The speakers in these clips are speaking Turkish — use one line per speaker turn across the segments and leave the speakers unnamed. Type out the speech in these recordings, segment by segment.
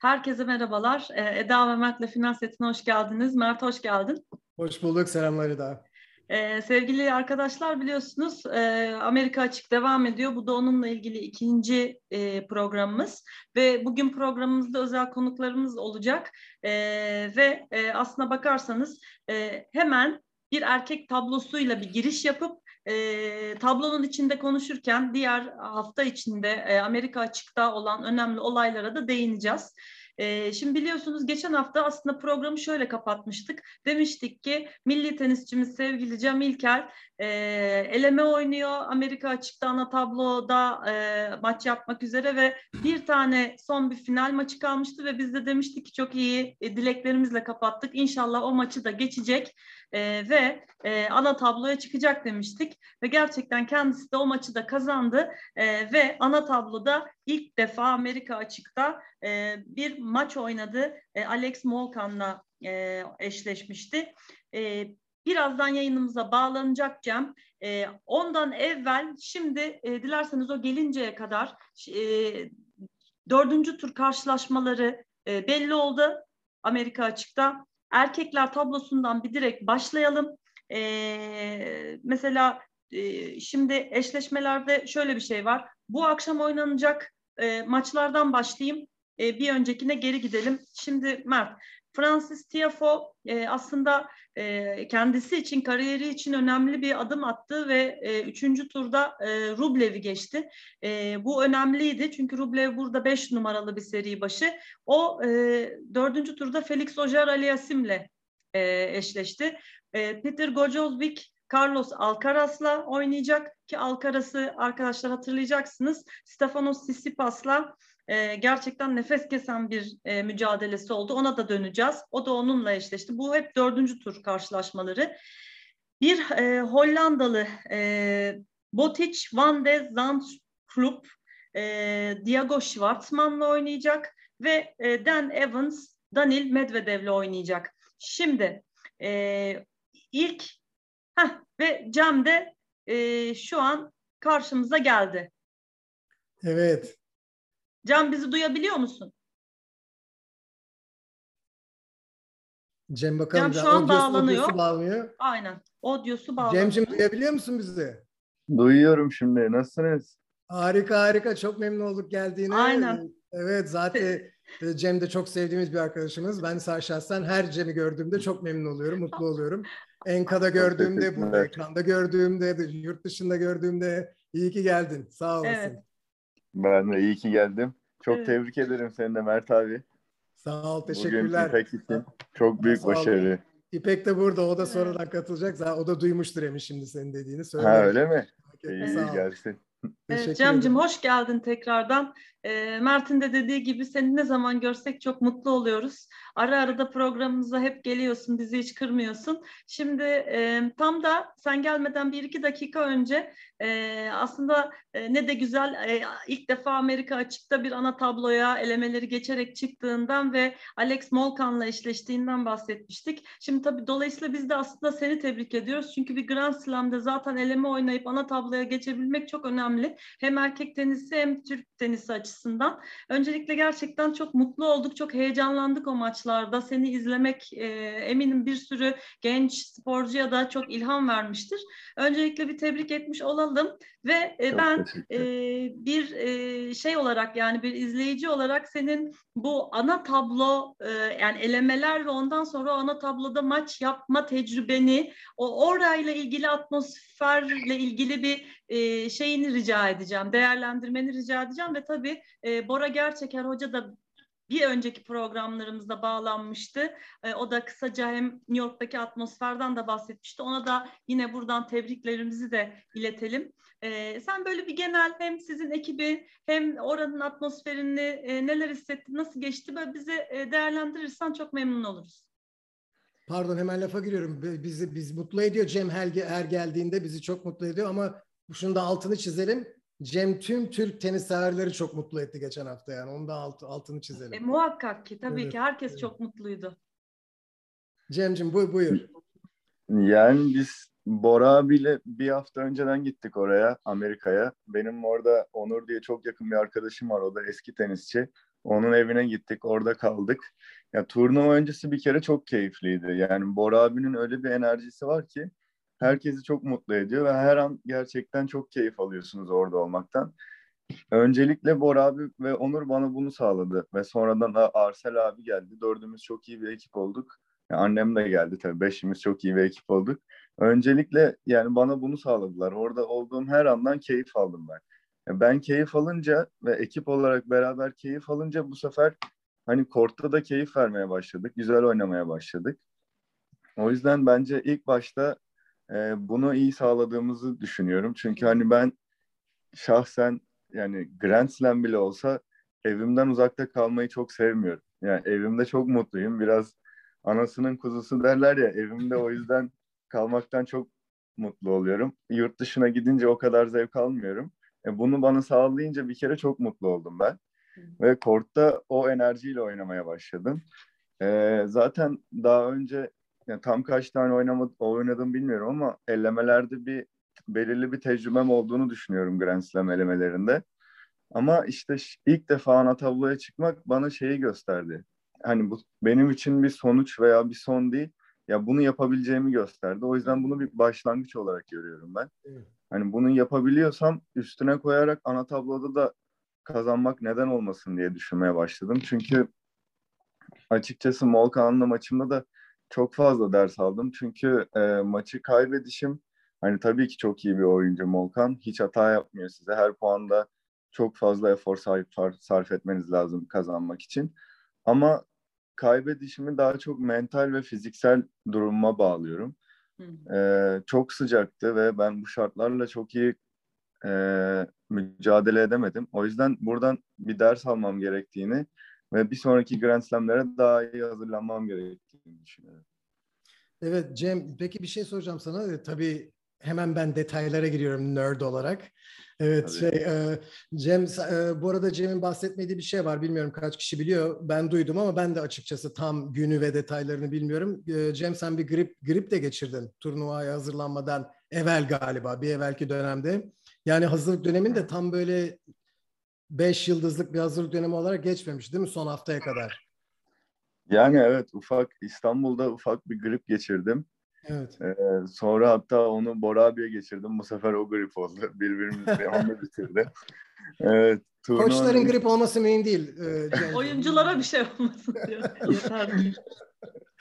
Herkese merhabalar. Ee, Eda ve Mert'le Finans Setine hoş geldiniz. Mert hoş geldin.
Hoş bulduk. Selamlar Eda.
Ee, sevgili arkadaşlar biliyorsunuz e, Amerika Açık devam ediyor. Bu da onunla ilgili ikinci e, programımız. Ve bugün programımızda özel konuklarımız olacak. E, ve e, aslına bakarsanız e, hemen bir erkek tablosuyla bir giriş yapıp e, tablonun içinde konuşurken diğer hafta içinde e, Amerika açıkta olan önemli olaylara da değineceğiz. E, şimdi biliyorsunuz geçen hafta aslında programı şöyle kapatmıştık. Demiştik ki milli tenisçimiz sevgili Cem İlker e, eleme oynuyor. Amerika açıkta ana tabloda e, maç yapmak üzere ve bir tane son bir final maçı kalmıştı ve biz de demiştik ki çok iyi e, dileklerimizle kapattık. İnşallah o maçı da geçecek e, ve ana tabloya çıkacak demiştik ve gerçekten kendisi de o maçı da kazandı ve ana tabloda ilk defa Amerika açıkta e, bir maç oynadı. E, Alex Molkan'la e, eşleşmişti. E, birazdan yayınımıza bağlanacak Cem. E, ondan evvel şimdi e, dilerseniz o gelinceye kadar e, dördüncü tur karşılaşmaları e, belli oldu Amerika açıkta. Erkekler tablosundan bir direkt başlayalım. E, mesela e, şimdi eşleşmelerde şöyle bir şey var. Bu akşam oynanacak e, maçlardan başlayayım. E, bir öncekine geri gidelim. Şimdi Mert, Francis Tiafoe e, aslında e, kendisi için, kariyeri için önemli bir adım attı ve e, üçüncü turda e, Rublev'i geçti. E, bu önemliydi çünkü Rublev burada beş numaralı bir seri başı. O e, dördüncü turda Felix Auger-Aliassime'le e, eşleşti. E, Peter Gojowski Carlos Alcaraz'la oynayacak ki Alcaraz'ı arkadaşlar hatırlayacaksınız. Stefanos Tsitsipas'la e, gerçekten nefes kesen bir e, mücadelesi oldu. Ona da döneceğiz. O da onunla eşleşti. Bu hep dördüncü tur karşılaşmaları. Bir e, Hollandalı e, Botic van de Zandkrup e, Diego Schwartzman'la oynayacak ve e, Dan Evans Danil Medvedev'le oynayacak. Şimdi e, ilk heh, ve Cem de e, şu an karşımıza geldi.
Evet.
Can bizi duyabiliyor musun?
Cem bakalım.
Cem şu an bağlanıyor.
bağlanıyor.
Aynen. Audiosu bağlanıyor.
Cem'cim duyabiliyor musun bizi?
Duyuyorum şimdi. Nasılsınız?
Harika harika. Çok memnun olduk geldiğine.
Aynen.
Evet zaten Cem de çok sevdiğimiz bir arkadaşımız. Ben şahsen her Cem'i gördüğümde çok memnun oluyorum, mutlu oluyorum. Enka'da gördüğümde, burada ekranda gördüğümde, yurt dışında gördüğümde iyi ki geldin. Sağ olasın. Evet.
Ben de iyi ki geldim. Çok evet. tebrik ederim seni de Mert abi.
Sağ ol, teşekkürler.
Bugün İpek için çok büyük başarı.
İpek de burada, o da sonradan katılacak. O da duymuştur Emin şimdi senin dediğini.
Söylerim. Ha öyle mi? İyi, iyi gelsin.
Evet, Cem'cim hoş geldin tekrardan. E, Mert'in de dediği gibi seni ne zaman görsek çok mutlu oluyoruz. Ara ara da programımıza hep geliyorsun, bizi hiç kırmıyorsun. Şimdi e, tam da sen gelmeden bir iki dakika önce e, aslında e, ne de güzel e, ilk defa Amerika açıkta bir ana tabloya elemeleri geçerek çıktığından ve Alex Molkan'la eşleştiğinden bahsetmiştik. Şimdi tabii dolayısıyla biz de aslında seni tebrik ediyoruz. Çünkü bir Grand Slam'da zaten eleme oynayıp ana tabloya geçebilmek çok önemli. Hem erkek tenisi hem Türk tenisi açısından. Öncelikle gerçekten çok mutlu olduk, çok heyecanlandık o maçlarda. Seni izlemek e, eminim bir sürü genç sporcuya da çok ilham vermiştir. Öncelikle bir tebrik etmiş olalım ve e, ben e, bir e, şey olarak yani bir izleyici olarak senin bu ana tablo e, yani elemeler ve ondan sonra ana tabloda maç yapma tecrübeni, o orayla ilgili atmosferle ilgili bir e, şeyini rica edeceğim, değerlendirmeni rica edeceğim ve tabii e, Bora Gerçeker Hoca da bir önceki programlarımızda bağlanmıştı. E, o da kısaca hem New York'taki atmosferden de bahsetmişti. Ona da yine buradan tebriklerimizi de iletelim. E, sen böyle bir genel hem sizin ekibi hem oranın atmosferini e, neler hissettin, nasıl geçti böyle bize e, değerlendirirsen çok memnun oluruz.
Pardon hemen lafa giriyorum. Bizi biz mutlu ediyor Cem her, her geldiğinde bizi çok mutlu ediyor ama şunu da altını çizelim. Cem tüm Türk tenis severleri çok mutlu etti geçen hafta yani. Onu da alt, altını çizelim.
E, muhakkak ki tabii evet, ki herkes evet. çok mutluydu.
Cem'cim bu, buyur.
Yani biz Bora abiyle bir hafta önceden gittik oraya Amerika'ya. Benim orada Onur diye çok yakın bir arkadaşım var. O da eski tenisçi. Onun evine gittik, orada kaldık. Ya turnuva öncesi bir kere çok keyifliydi. Yani Bora abinin öyle bir enerjisi var ki herkesi çok mutlu ediyor ve her an gerçekten çok keyif alıyorsunuz orada olmaktan. Öncelikle Bora abi ve Onur bana bunu sağladı ve sonradan da Arsel abi geldi. Dördümüz çok iyi bir ekip olduk. Yani annem de geldi tabii. Beşimiz çok iyi bir ekip olduk. Öncelikle yani bana bunu sağladılar. Orada olduğum her andan keyif aldım ben. Yani ben keyif alınca ve ekip olarak beraber keyif alınca bu sefer hani kortta da keyif vermeye başladık. Güzel oynamaya başladık. O yüzden bence ilk başta e, bunu iyi sağladığımızı düşünüyorum. Çünkü hani ben şahsen yani Grand Slam bile olsa evimden uzakta kalmayı çok sevmiyorum. Yani evimde çok mutluyum. Biraz anasının kuzusu derler ya evimde o yüzden kalmaktan çok mutlu oluyorum. Yurt dışına gidince o kadar zevk almıyorum. E, bunu bana sağlayınca bir kere çok mutlu oldum ben. Ve kortta o enerjiyle oynamaya başladım. E, zaten daha önce yani tam kaç tane oynamadım, oynadım bilmiyorum ama ellemelerde bir belirli bir tecrübem olduğunu düşünüyorum Grand Slam elemelerinde. Ama işte ilk defa ana tabloya çıkmak bana şeyi gösterdi. Hani bu benim için bir sonuç veya bir son değil. Ya bunu yapabileceğimi gösterdi. O yüzden bunu bir başlangıç olarak görüyorum ben. Hani bunu yapabiliyorsam üstüne koyarak ana tabloda da kazanmak neden olmasın diye düşünmeye başladım. Çünkü açıkçası Molkan'la maçımda da çok fazla ders aldım. Çünkü e, maçı kaybedişim hani tabii ki çok iyi bir oyuncu Molkan. Hiç hata yapmıyor size. Her puanda çok fazla efor sarf, sarf etmeniz lazım kazanmak için. Ama kaybedişimi daha çok mental ve fiziksel duruma bağlıyorum. Ee, çok sıcaktı ve ben bu şartlarla çok iyi e, mücadele edemedim. O yüzden buradan bir ders almam gerektiğini ve bir sonraki Grand Slam'lere daha iyi hazırlanmam gerektiğini düşünüyorum.
Evet Cem, peki bir şey soracağım sana. E, tabii hemen ben detaylara giriyorum nerd olarak. Evet Tabii. şey e, Cem e, bu arada Cem'in bahsetmediği bir şey var. Bilmiyorum kaç kişi biliyor. Ben duydum ama ben de açıkçası tam günü ve detaylarını bilmiyorum. E, Cem sen bir grip grip de geçirdin turnuvaya hazırlanmadan evvel galiba bir evvelki dönemde. Yani hazırlık dönemin de tam böyle beş yıldızlık bir hazırlık dönemi olarak geçmemiş değil mi son haftaya kadar?
Yani evet ufak İstanbul'da ufak bir grip geçirdim. Evet. Ee, sonra hatta onu Bora abiye geçirdim. Bu sefer o grip oldu. Birbirimizi onunla bitirdi. Evet.
Turnuva... Koçların grip olması mühim değil.
E, Oyunculara bir şey olmasın diyor.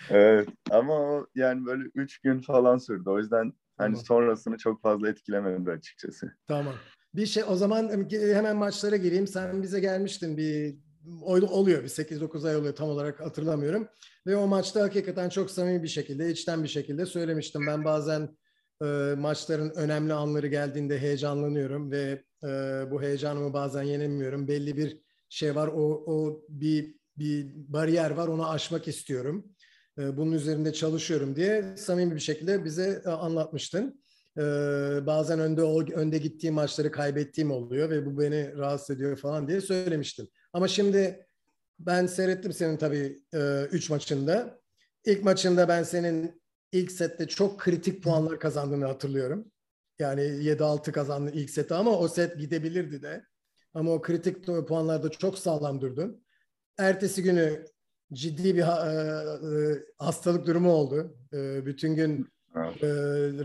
Evet. Ama o yani böyle üç gün falan sürdü. O yüzden hani tamam. sonrasını çok fazla etkilemedi açıkçası.
Tamam. Bir şey o zaman hemen maçlara gireyim. Sen bize gelmiştin bir oluyor bir 8-9 ay oluyor tam olarak hatırlamıyorum. Ve o maçta hakikaten çok samimi bir şekilde, içten bir şekilde söylemiştim. Ben bazen e, maçların önemli anları geldiğinde heyecanlanıyorum ve e, bu heyecanımı bazen yenemiyorum. Belli bir şey var, o, o bir bir bariyer var, onu aşmak istiyorum. E, bunun üzerinde çalışıyorum diye samimi bir şekilde bize e, anlatmıştın. Bazen önde önde gittiğim maçları kaybettiğim oluyor ve bu beni rahatsız ediyor falan diye söylemiştin. Ama şimdi ben seyrettim senin tabii e, üç maçında. İlk maçında ben senin ilk sette çok kritik puanlar kazandığını hatırlıyorum. Yani 7-6 kazandın ilk seti ama o set gidebilirdi de. Ama o kritik puanlarda çok sağlam durdun. Ertesi günü ciddi bir hastalık durumu oldu. Bütün gün e,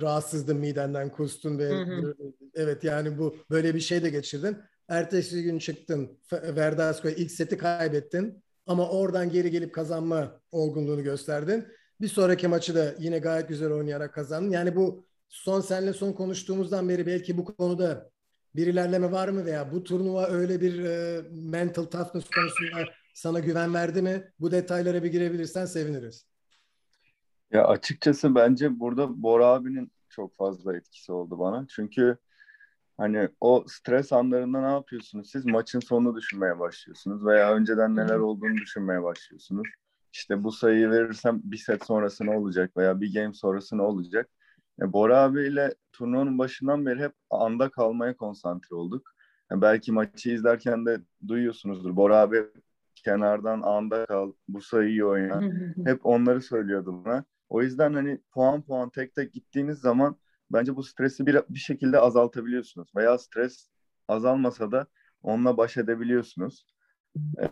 rahatsızdın midenden kustun ve hı hı. evet yani bu böyle bir şey de geçirdin. Ertesi gün çıktın. Verdasco'ya ilk seti kaybettin. Ama oradan geri gelip kazanma olgunluğunu gösterdin. Bir sonraki maçı da yine gayet güzel oynayarak kazandın. Yani bu son senle son konuştuğumuzdan beri belki bu konuda bir ilerleme var mı veya bu turnuva öyle bir e, mental toughness konusunda sana güven verdi mi? Bu detaylara bir girebilirsen seviniriz.
Ya açıkçası bence burada Bora abinin çok fazla etkisi oldu bana. Çünkü Hani o stres anlarında ne yapıyorsunuz? Siz maçın sonunu düşünmeye başlıyorsunuz veya önceden neler olduğunu düşünmeye başlıyorsunuz. İşte bu sayıyı verirsem bir set sonrası ne olacak veya bir game sonrası ne olacak? E, Bora abiyle turnuvanın başından beri hep anda kalmaya konsantre olduk. Yani belki maçı izlerken de duyuyorsunuzdur. Bora abi kenardan anda kal, bu sayıyı oyna. hep onları söylüyordu bana. O yüzden hani puan puan tek tek gittiğiniz zaman bence bu stresi bir, bir şekilde azaltabiliyorsunuz. Veya stres azalmasa da onunla baş edebiliyorsunuz.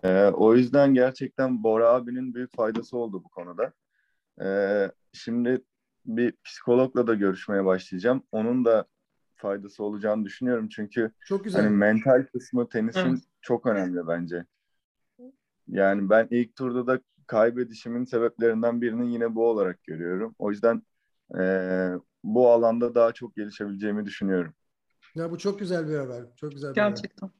Ee, o yüzden gerçekten Bora abinin büyük faydası oldu bu konuda. Ee, şimdi bir psikologla da görüşmeye başlayacağım. Onun da faydası olacağını düşünüyorum çünkü
Çok güzel.
hani mental kısmı tenisin
Evet.
çok önemli bence. Yani ben ilk turda da kaybedişimin sebeplerinden birinin yine bu olarak görüyorum. O yüzden eee, bu alanda daha çok gelişebileceğimi düşünüyorum.
Ya bu çok güzel bir haber. Çok güzel bir haber.
Gerçekten.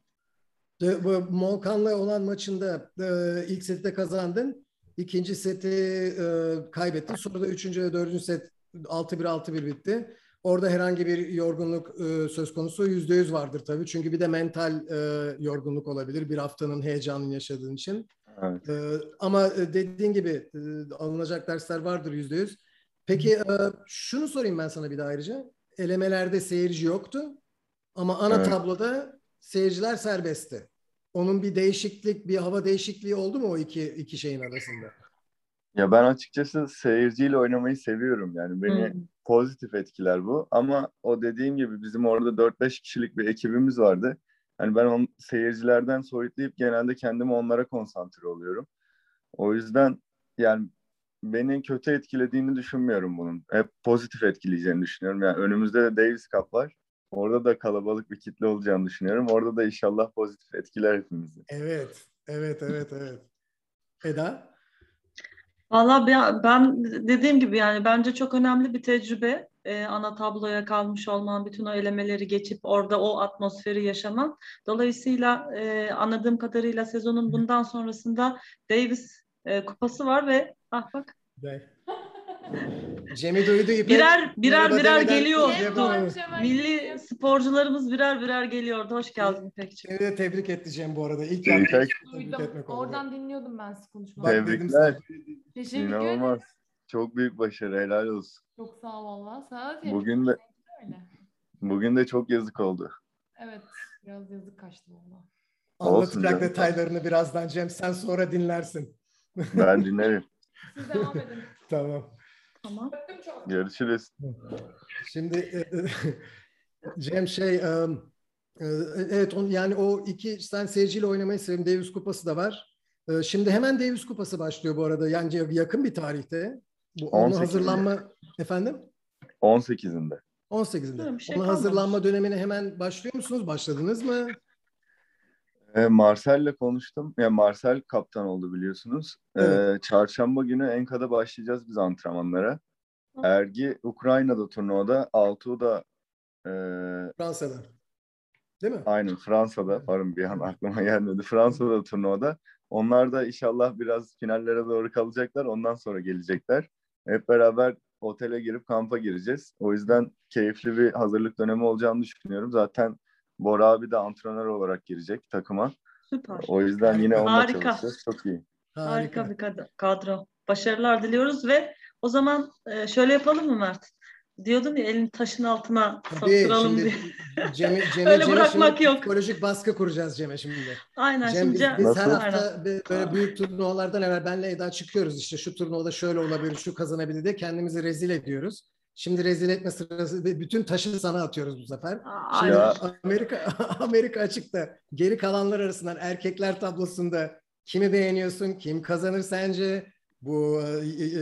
Bu Molkan'la olan maçında e, ilk seti de kazandın. İkinci seti e, kaybettin. Sonra da üçüncü ve dördüncü set 6-1 6-1 bitti. Orada herhangi bir yorgunluk e, söz konusu yüzde yüz vardır tabii. Çünkü bir de mental e, yorgunluk olabilir. Bir haftanın heyecanını yaşadığın için.
Evet.
E, ama dediğin gibi e, alınacak dersler vardır yüzde yüz. Peki e, şunu sorayım ben sana bir de ayrıca. Elemelerde seyirci yoktu. Ama ana
Evet.
tabloda seyirciler serbestti. Onun bir değişiklik, bir hava değişikliği oldu mu o iki iki şeyin arasında?
Ya ben açıkçası seyirciyle oynamayı seviyorum. Yani beni
Hmm.
pozitif etkiler bu. Ama o dediğim gibi bizim orada 4-5 kişilik bir ekibimiz vardı. Hani ben on, seyircilerden soyutlayıp genelde kendimi onlara konsantre oluyorum. O yüzden yani beni kötü etkilediğini düşünmüyorum bunun. Hep pozitif etkileyeceğini düşünüyorum. Yani önümüzde de Davis Cup var. Orada da kalabalık bir kitle olacağını düşünüyorum. Orada da inşallah pozitif etkiler hepimizi.
Evet, evet, evet, evet. Eda?
Valla ben, ben dediğim gibi yani bence çok önemli bir tecrübe. Ee, ana tabloya kalmış olman, bütün o elemeleri geçip orada o atmosferi yaşaman. Dolayısıyla e, anladığım kadarıyla sezonun bundan sonrasında Davis e, kupası var ve ah bak
Cem'i duydu İpek.
birer birer birer geliyor. Milli sporcularımız birer birer geliyordu. Hoş geldin İpekciğim.
Seni de tebrik edeceğim bu arada. İlk
İpek.
yaptığın tebrik etmek oldu.
Oradan dinliyordum ben siz konuşmayı.
Bak
Tebrikler.
Teşekkür
İnanılmaz.
ederim.
Çok büyük başarı. Helal olsun.
Çok sağ ol valla. Sana da
Bugün de
Öyle.
bugün de çok yazık oldu.
Evet. Biraz yazık kaçtı valla.
Anlatacak
canım.
detaylarını birazdan Cem. Sen sonra dinlersin.
Ben dinlerim.
Siz devam edin.
Tamam.
Tamam.
Görüşürüz.
Şimdi e, Cem şey e, e, evet on, yani o iki sen seyirciyle oynamayı seviyorum. Davis Kupası da var. Şimdi hemen Davis Kupası başlıyor bu arada. Yani yakın bir tarihte. Bu
18'inde.
hazırlanma efendim
18'inde.
18'inde.
Değil mi? Bir şey
Ona hazırlanma dönemine hemen başlıyor musunuz? Başladınız mı?
E, Marcel'le konuştum. Ya Marcel kaptan oldu biliyorsunuz. E,
Evet.
çarşamba günü Enka'da başlayacağız biz antrenmanlara. Ergi Ukrayna'da turnuvada, Altuğ da e,
Fransa'da. Değil mi?
aynen Fransa'da. Pardon bir an aklıma gelmedi. Fransa'da turnuvada. Onlar da inşallah biraz finallere doğru kalacaklar. Ondan sonra gelecekler. Hep beraber otele girip kampa gireceğiz. O yüzden keyifli bir hazırlık dönemi olacağını düşünüyorum. Zaten Bora abi de antrenör olarak girecek takıma.
Süper.
O yüzden yine onunla
Harika.
çalışacağız. Çok iyi.
Harika bir kad- kadro. Başarılar diliyoruz ve o zaman e, şöyle yapalım mı Mert? Diyordum ya elini taşın altına
Tabii
sokturalım
şimdi
diye.
Cem'e, Cem'e,
Öyle
Cem'e
bırakmak
şimdi
yok.
Psikolojik baskı kuracağız Cem'e şimdi.
Aynen
Cem
şimdi
biz, biz her hafta be- böyle büyük turnuvalardan evvel benle Eda çıkıyoruz işte şu turnuvada şöyle olabilir, şu kazanabilir diye kendimizi rezil ediyoruz. Şimdi rezil etme sırası ve bütün taşı sana atıyoruz bu sefer. Şimdi
Aynen.
Ya.
Amerika Amerika açıkta geri kalanlar arasından erkekler tablosunda kimi beğeniyorsun, kim kazanır sence? Bu e, e,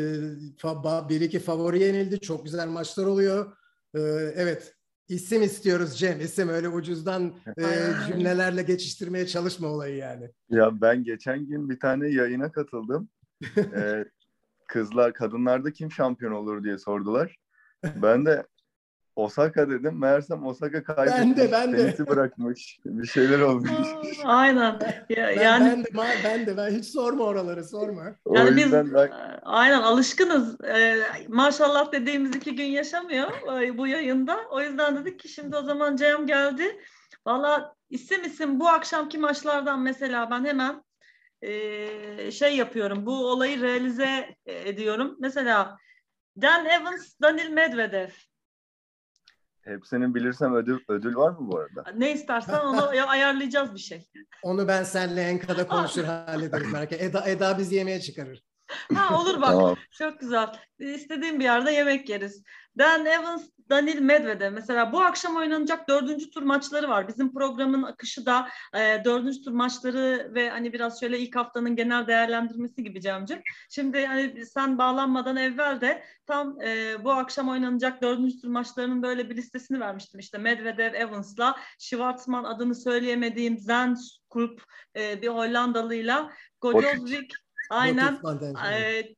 ba- bir iki favori yenildi. Çok güzel maçlar oluyor. E, evet. isim istiyoruz Cem. İsim öyle ucuzdan e, cümlelerle geçiştirmeye çalışma olayı yani.
Ya ben geçen gün bir tane yayına katıldım. Ee, kızlar, kadınlarda kim şampiyon olur diye sordular. Ben de Osaka dedim. Meğersem Osaka kaybetmiş.
Ben de, ben de.
tenisi bırakmış. Bir şeyler olmuş.
Aynen. Ya,
Ben,
yani
ben de ma- ben de ben hiç sorma oraları sorma.
o
yani biz
ben-
aynen alışkınız. Ee, maşallah dediğimiz iki gün yaşamıyor e, bu yayında. O yüzden dedik ki şimdi o zaman Cem geldi. Valla isim isim bu akşamki maçlardan mesela ben hemen e, şey yapıyorum. Bu olayı realize ediyorum. Mesela Dan Evans, Danil Medvedev.
Hepsini bilirsem ödül ödül var mı bu arada?
Ne istersen onu ayarlayacağız bir şey.
Onu ben seninle Enka'da konuşur hallederiz merak etme. Eda, Eda bizi yemeğe çıkarır.
Ha olur bak.
Tamam.
Çok güzel. İstediğim bir yerde yemek yeriz. Dan Evans, Danil Medvedev. Mesela bu akşam oynanacak dördüncü tur maçları var. Bizim programın akışı da e, dördüncü tur maçları ve hani biraz şöyle ilk haftanın genel değerlendirmesi gibi Cem'cim. Şimdi hani sen bağlanmadan evvel de tam e, bu akşam oynanacak dördüncü tur maçlarının böyle bir listesini vermiştim. İşte Medvedev, Evans'la Schwartzman adını söyleyemediğim Zenskulp e, bir Hollandalıyla Gojozvik Aynen.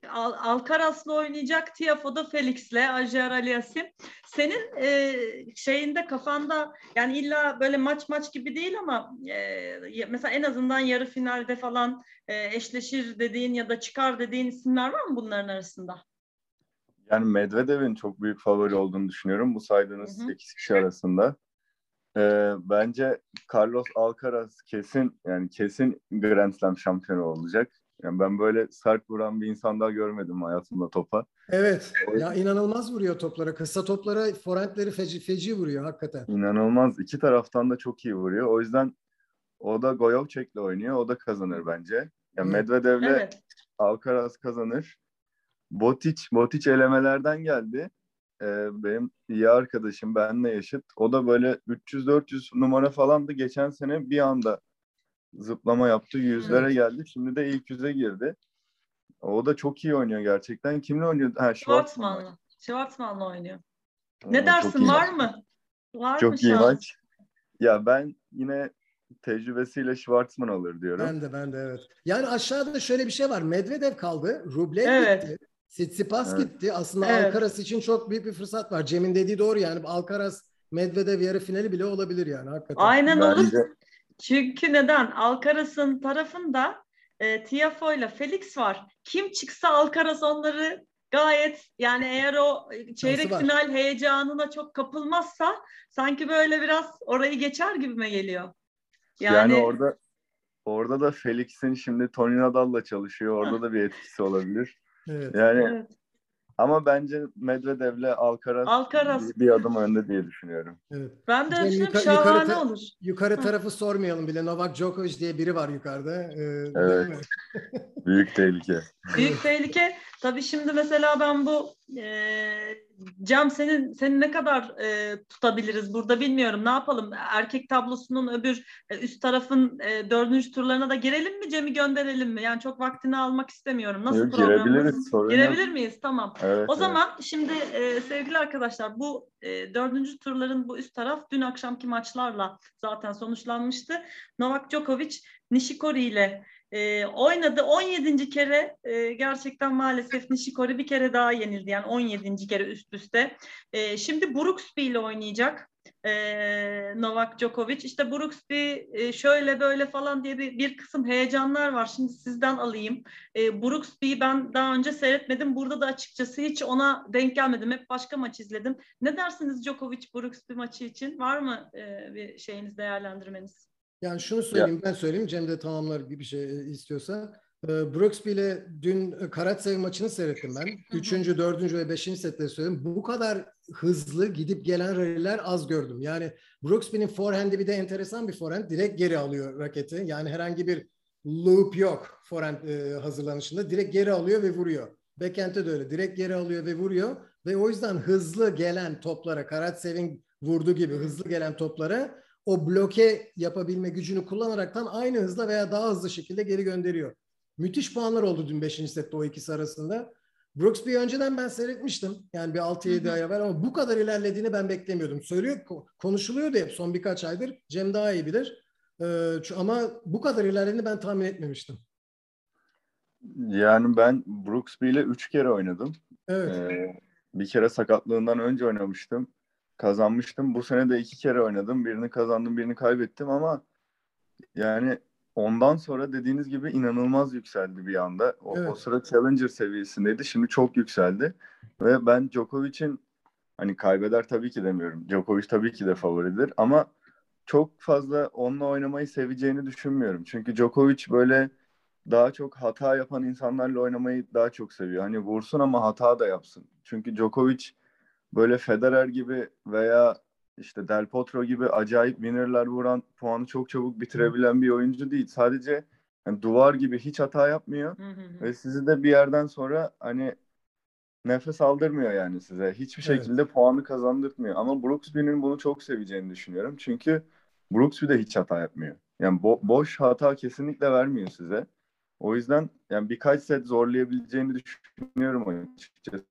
Al- Alcaraz'la oynayacak, Tiafoe'da Felix'le, Ajer Aliasim. Senin e, şeyinde kafanda yani illa böyle maç maç gibi değil ama e, mesela en azından yarı finalde falan e, eşleşir dediğin ya da çıkar dediğin isimler var mı bunların arasında?
Yani Medvedev'in çok büyük favori olduğunu düşünüyorum bu saydığınız
Hı hı.
8 kişi arasında. Ee, bence Carlos Alcaraz kesin yani kesin Grand Slam şampiyonu olacak. Yani ben böyle sert vuran bir insan daha görmedim hayatımda topa.
Evet. Ya inanılmaz vuruyor toplara. Kısa toplara forentleri feci, feci vuruyor hakikaten.
İnanılmaz. İki taraftan da çok iyi vuruyor. O yüzden o da Goyovcek'le oynuyor. O da kazanır bence. Yani. Medvedev'le
Evet.
Alcaraz kazanır. Botic, Botic elemelerden geldi. Ee, benim iyi arkadaşım, benimle yaşıt. O da böyle 300-400 numara falandı. Geçen sene bir anda zıplama yaptı. Yüzlere geldi. Şimdi de ilk yüze girdi. O da çok iyi oynuyor gerçekten. Kimle oynuyor? Ha, Schwartzman.
Schwartzman'la. Schwartzman'la oynuyor. Ne
çok
dersin var
maç.
mı? Var mı
Çok iyi
şans?
maç. Ya ben yine tecrübesiyle Schwartzman alır diyorum.
Ben de ben de evet. Yani aşağıda şöyle bir şey var. Medvedev kaldı. Rublev
Evet.
gitti. Tsitsipas
Evet.
gitti. Aslında
Evet.
Alcaraz için çok büyük bir fırsat var. Cem'in dediği doğru yani. Alcaraz Medvedev yarı finali bile olabilir yani hakikaten.
Aynen olur. Çünkü neden? Alcaraz'ın tarafında e, Tiafoe ile Felix var. Kim çıksa Alcaraz onları gayet yani eğer o çeyrek final heyecanına çok kapılmazsa sanki böyle biraz orayı geçer gibime geliyor.
yani,
Yani,
orada orada da Felix'in şimdi Tony Nadal'la çalışıyor. Orada da bir etkisi olabilir.
Evet.
Yani
evet.
Ama bence Medvedev'le Alcaraz,
Alcaraz.
Bir, bir adım önde diye düşünüyorum.
evet.
ben de düşünüyorum
yuka- yukarı
şahane
ta-
olur.
Yukarı tarafı sormayalım bile. Novak Djokovic diye biri var yukarıda. Ee,
Evet. Büyük tehlike.
Büyük tehlike. Tabii şimdi mesela ben bu e, Cem senin seni ne kadar e, tutabiliriz burada bilmiyorum. Ne yapalım? Erkek tablosunun öbür e, üst tarafın e, dördüncü turlarına da girelim mi? Cem'i gönderelim mi? Yani çok vaktini almak istemiyorum. Nasıl
Yok, girebiliriz, sorun yok.
Girebilir miyiz? Tamam.
Evet,
O
evet.
zaman şimdi e, sevgili arkadaşlar bu e, dördüncü turların bu üst taraf dün akşamki maçlarla zaten sonuçlanmıştı. Novak Djokovic Nishikori ile e, oynadı. 17. kere e, gerçekten maalesef Nishikori bir kere daha yenildi. Yani 17. kere üst üste. E, şimdi Brooksby ile oynayacak. e, Novak Djokovic. İşte Brooksby e, şöyle böyle falan diye bir, bir kısım heyecanlar var. Şimdi sizden alayım. E, Brooksby'yi ben daha önce seyretmedim. Burada da açıkçası hiç ona denk gelmedim. Hep başka maç izledim. Ne dersiniz Djokovic Brooksby maçı için? Var mı e, bir şeyiniz değerlendirmeniz?
Yani şunu söyleyeyim ben söyleyeyim. Cem de tamamlar gibi bir şey istiyorsa. Ee, Brooksby ile dün Karatsev maçını seyrettim ben. Üçüncü, dördüncü ve beşinci setleri söyledim. Bu kadar hızlı gidip gelen rally'ler az gördüm. Yani Brooksby'nin forehand'i bir de enteresan bir forehand. Direkt geri alıyor raketi. Yani herhangi bir loop yok forehand e, hazırlanışında. Direkt geri alıyor ve vuruyor. Backhand'de de öyle. Direkt geri alıyor ve vuruyor. Ve o yüzden hızlı gelen toplara, Karatsev'in vurduğu gibi hızlı gelen toplara o bloke yapabilme gücünü kullanaraktan aynı hızla veya daha hızlı şekilde geri gönderiyor. Müthiş puanlar oldu dün 5. sette o ikisi arasında. Brooksby'yi önceden ben seyretmiştim. Yani bir 6-7
Hı hı.
ay evvel ama bu kadar ilerlediğini ben beklemiyordum. Söylüyor, ko- konuşuluyordu hep son birkaç aydır. Cem daha iyi bilir. Ee, ama bu kadar ilerlediğini ben tahmin etmemiştim.
Yani ben Brooksby ile üç kere oynadım.
Evet.
Ee, bir kere sakatlığından önce oynamıştım. Kazanmıştım. Bu sene de iki kere oynadım. Birini kazandım, birini kaybettim ama yani ondan sonra dediğiniz gibi inanılmaz yükseldi bir anda. O,
Evet.
o sıra Challenger seviyesindeydi. Şimdi çok yükseldi. Ve ben Djokovic'in hani kaybeder tabii ki demiyorum. Djokovic tabii ki de favoridir ama çok fazla onunla oynamayı seveceğini düşünmüyorum. Çünkü Djokovic böyle daha çok hata yapan insanlarla oynamayı daha çok seviyor. Hani vursun ama hata da yapsın. Çünkü Djokovic böyle Federer gibi veya işte Del Potro gibi acayip winner'lar vuran, puanı çok çabuk bitirebilen bir oyuncu değil. Sadece yani duvar gibi hiç hata yapmıyor
Hı hı
ve sizi de bir yerden sonra hani nefes aldırmıyor yani size. Hiçbir
Evet.
şekilde puanı kazandırmıyor. Ama Brooksby'nin bunu çok seveceğini düşünüyorum. Çünkü Brooksby de hiç hata yapmıyor. Yani bo- boş hata kesinlikle vermiyor size. O yüzden yani birkaç set zorlayabileceğini düşünüyorum açıkçası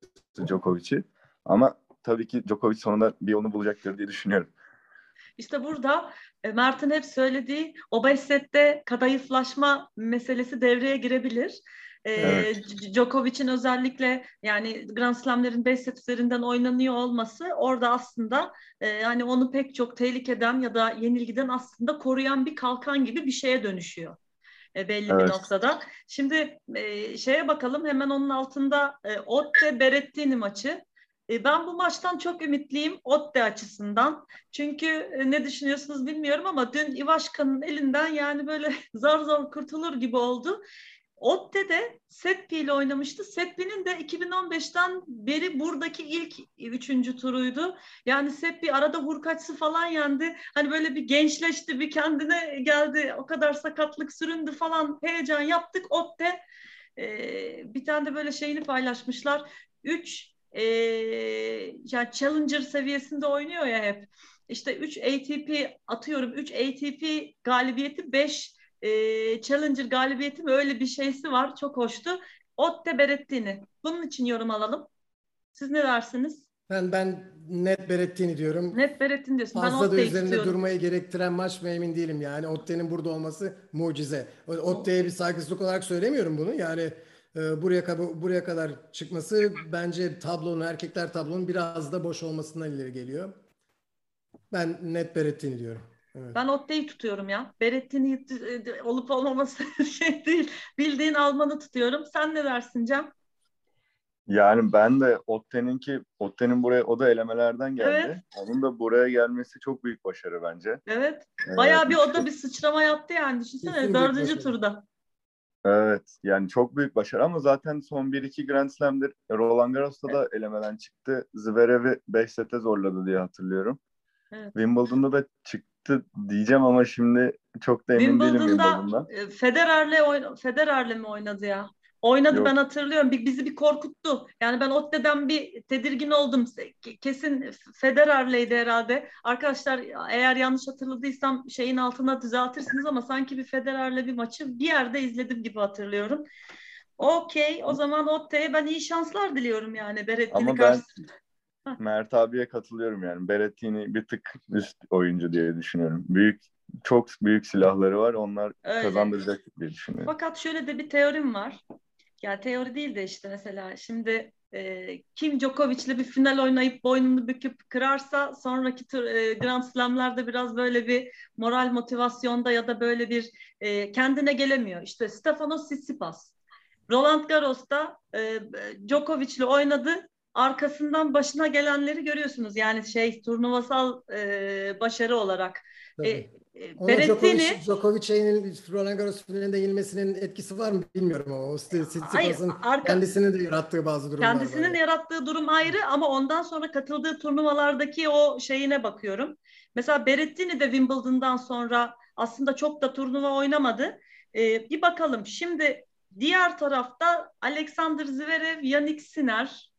Djokovic'i. Ama tabii ki Djokovic sonunda bir yolunu bulacaktır diye düşünüyorum.
İşte burada e, Mert'in hep söylediği o beş sette kadayıflaşma meselesi devreye girebilir. E,
Evet.
C- Djokovic'in özellikle yani Grand Slam'lerin 5 set üzerinden oynanıyor olması orada aslında e, hani onu pek çok tehlikeden ya da yenilgiden aslında koruyan bir kalkan gibi bir şeye dönüşüyor e, belli bir
Evet.
noktada. Şimdi e, şeye bakalım hemen onun altında e, Otte Berrettini maçı. E, ben bu maçtan çok ümitliyim Otte açısından. Çünkü e, ne düşünüyorsunuz bilmiyorum ama dün Ivaşka'nın elinden yani böyle zar zor kurtulur gibi oldu. Otte de Seppi ile oynamıştı. Seppi'nin de 2015'ten beri buradaki ilk üçüncü turuydu. Yani Seppi arada hurkaçsı falan yendi. Hani böyle bir gençleşti, bir kendine geldi. O kadar sakatlık süründü falan. Heyecan yaptık. Otte e, bir tane de böyle şeyini paylaşmışlar. Üç e, yani Challenger seviyesinde oynuyor ya hep. İşte 3 ATP atıyorum 3 ATP galibiyeti 5 e, Challenger galibiyeti mi öyle bir şeysi var. Çok hoştu. Otte Berrettini. Bunun için yorum alalım. Siz ne dersiniz?
Ben ben net Berrettini diyorum.
Net Berrettini diyorsun. ben
Fazla da
Otte'yi
üzerinde
tutuyorum.
durmayı gerektiren maç mı emin değilim yani. Otte'nin burada olması mucize. Otte'ye bir saygısızlık olarak söylemiyorum bunu. Yani buraya kadar buraya kadar çıkması bence tablonun erkekler tablonun biraz da boş olmasından ileri geliyor. Ben net Berrettini diyorum. Evet.
Ben Otte'yi tutuyorum ya. Berrettini e, olup olmaması şey değil. Bildiğin Alman'ı tutuyorum. Sen ne dersin Cem?
Yani ben de Otte'ninki Otte'nin buraya o da elemelerden geldi.
Evet.
Onun da buraya gelmesi çok büyük başarı bence.
Evet.
Ee,
Bayağı bir o da bir sıçrama yaptı yani. Düşünsene
Kesin
dördüncü
başarı.
turda.
Evet yani çok büyük başarı ama zaten son 1-2 Grand Slam'dir Roland Garros'ta da elemeden çıktı. Zverev'i 5 sete zorladı diye hatırlıyorum.
Evet.
Wimbledon'da da çıktı diyeceğim ama şimdi çok da emin değilim
Wimbledon'da e, Federer'le oyn- Federer'le mi oynadı ya? Oynadı
Yok.
ben hatırlıyorum. Bir, bizi bir korkuttu. Yani ben Otte'den bir tedirgin oldum. Ke- Kesin Federer'leydi herhalde. Arkadaşlar eğer yanlış hatırladıysam şeyin altına düzeltirsiniz ama sanki bir Federer'le bir maçı bir yerde izledim gibi hatırlıyorum. Okey. O zaman Otte'ye ben iyi şanslar diliyorum yani Berrettini
Ama ben.
Heh.
Mert abiye katılıyorum yani. Berrettini bir tık üst oyuncu diye düşünüyorum. Büyük çok büyük silahları var. Onlar
Öyle.
kazandıracak diye düşünüyorum.
Fakat şöyle de bir teorim var. Ya teori değil de işte mesela şimdi e, kim Djokovic'le bir final oynayıp boynunu büküp kırarsa sonraki tur, e, Grand Slam'lerde biraz böyle bir moral motivasyonda ya da böyle bir e, kendine gelemiyor. İşte Stefanos Tsitsipas. Roland Garros'ta e, Djokovic'le oynadı. Arkasından başına gelenleri görüyorsunuz. Yani şey turnuvasal e, başarı olarak. E, e,
Ona
Berrettini
Djokovic, Djokovic'in Roland Garros finalinde yenilmesinin etkisi var mı bilmiyorum ama o Tsitsipas'ın kendisinin de yarattığı bazı durumlar
Kendisinin
var.
yarattığı durum ayrı ama ondan sonra katıldığı turnuvalardaki o şeyine bakıyorum. Mesela Berrettini de Wimbledon'dan sonra aslında çok da turnuva oynamadı. Ee, bir bakalım. Şimdi diğer tarafta Alexander Zverev, Yannick Sinner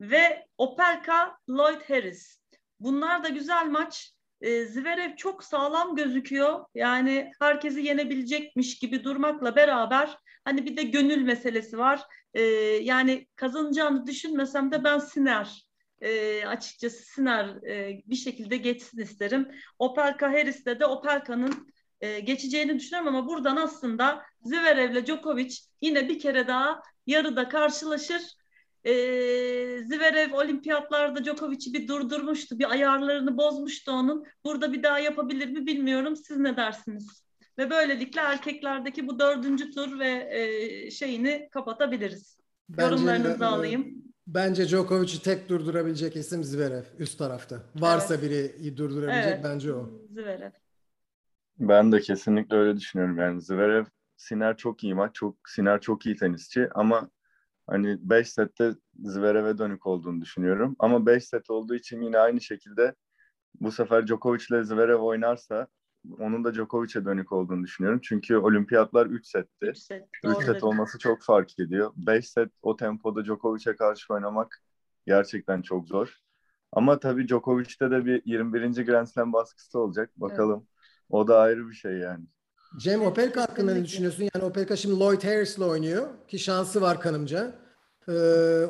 ve Opelka Lloyd Harris. Bunlar da güzel maç. Ee, Zverev çok sağlam gözüküyor. Yani herkesi yenebilecekmiş gibi durmakla beraber hani bir de gönül meselesi var. Ee, yani kazanacağını düşünmesem de ben Siner e, açıkçası Siner e, bir şekilde geçsin isterim. Opelka Harris'le de Opelka'nın e, geçeceğini düşünüyorum ama buradan aslında Zverev'le Djokovic yine bir kere daha yarıda karşılaşır. E, Zverev olimpiyatlarda Djokovic'i bir durdurmuştu. Bir ayarlarını bozmuştu onun. Burada bir daha yapabilir mi bilmiyorum. Siz ne dersiniz? Ve böylelikle erkeklerdeki bu dördüncü tur ve e, şeyini kapatabiliriz. Yorumlarınızı
e,
alayım.
Bence Djokovic'i tek durdurabilecek isim Zverev üst tarafta. Varsa biri durdurabilecek
Evet.
bence o.
Zverev.
Ben de kesinlikle öyle düşünüyorum. Yani Zverev, Siner çok iyi maç. Çok, Siner çok iyi tenisçi ama hani 5 sette Zverev'e dönük olduğunu düşünüyorum. Ama 5 set olduğu için yine aynı şekilde bu sefer Djokovic ile Zverev oynarsa onun da Djokovic'e dönük olduğunu düşünüyorum. Çünkü olimpiyatlar 3 setti. 3
set,
3 set olması çok fark ediyor. 5 set o tempoda Djokovic'e karşı oynamak gerçekten çok zor. Ama tabii Djokovic'te de bir 21. Grand Slam baskısı olacak. Bakalım. Evet. O da ayrı bir şey yani.
Cem Opelka hakkında ne düşünüyorsun? Yani Opelka şimdi Lloyd Harris'le oynuyor ki şansı var kanımca. Ee,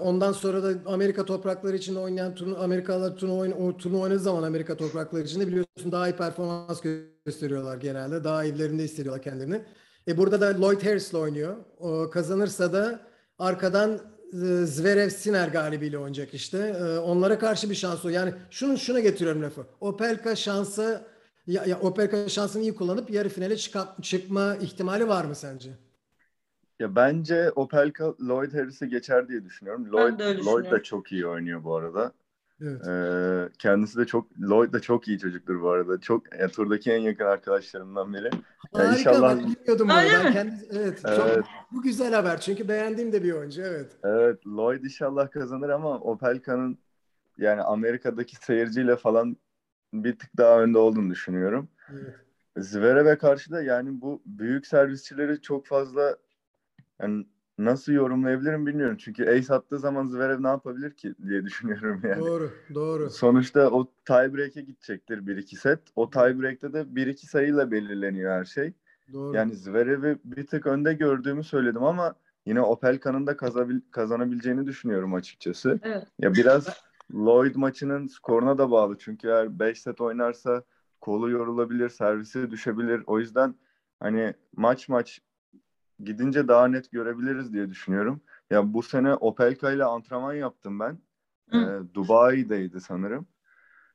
ondan sonra da Amerika toprakları için oynayan turnu Amerikalılar turnuva, oyun, turnuva oynadığı zaman Amerika toprakları içinde biliyorsun daha iyi performans gösteriyorlar genelde. Daha iyilerinde hissediyorlar kendilerini. E burada da Lloyd Harris'le oynuyor. O kazanırsa da arkadan e, Zverev Siner galibiyle oynayacak işte. E, onlara karşı bir şans o. Yani şunu şuna getiriyorum lafı. Opelka şansı ya, ya Opelka şansını iyi kullanıp yarı finale çıkma, çıkma ihtimali var mı sence?
Ya bence Opelka Lloyd Harris'i geçer diye düşünüyorum. Lloyd, Lloyd da çok iyi oynuyor bu arada. Evet. Ee, kendisi de çok Lloyd da çok iyi çocuktur bu arada. Çok ya, turdaki en yakın arkadaşlarımdan biri.
Harika yani inşallah... ben bilmiyordum bunu. Ben kendi, evet, evet. Çok, bu güzel haber çünkü beğendiğim de bir oyuncu evet.
Evet Lloyd inşallah kazanır ama Opelka'nın yani Amerika'daki seyirciyle falan bir tık daha önde olduğunu düşünüyorum. Evet. Zverev'e karşı da yani bu büyük servisçileri çok fazla yani nasıl yorumlayabilirim bilmiyorum. Çünkü ace attığı zaman Zverev ne yapabilir ki diye düşünüyorum yani.
Doğru, doğru.
Sonuçta o tiebreak'e gidecektir 1-2 set. O tiebreak'te de 1-2 sayıyla belirleniyor her şey. Doğru. Yani Zverev'i bir tık önde gördüğümü söyledim ama yine Opelka'nın da kazabil kazanabileceğini düşünüyorum açıkçası. Evet. Ya biraz Lloyd maçının skoruna da bağlı. Çünkü eğer 5 set oynarsa kolu yorulabilir, servisi düşebilir. O yüzden hani maç maç gidince daha net görebiliriz diye düşünüyorum. Ya bu sene Opelka ile antrenman yaptım ben. Ee, Dubai'deydi sanırım.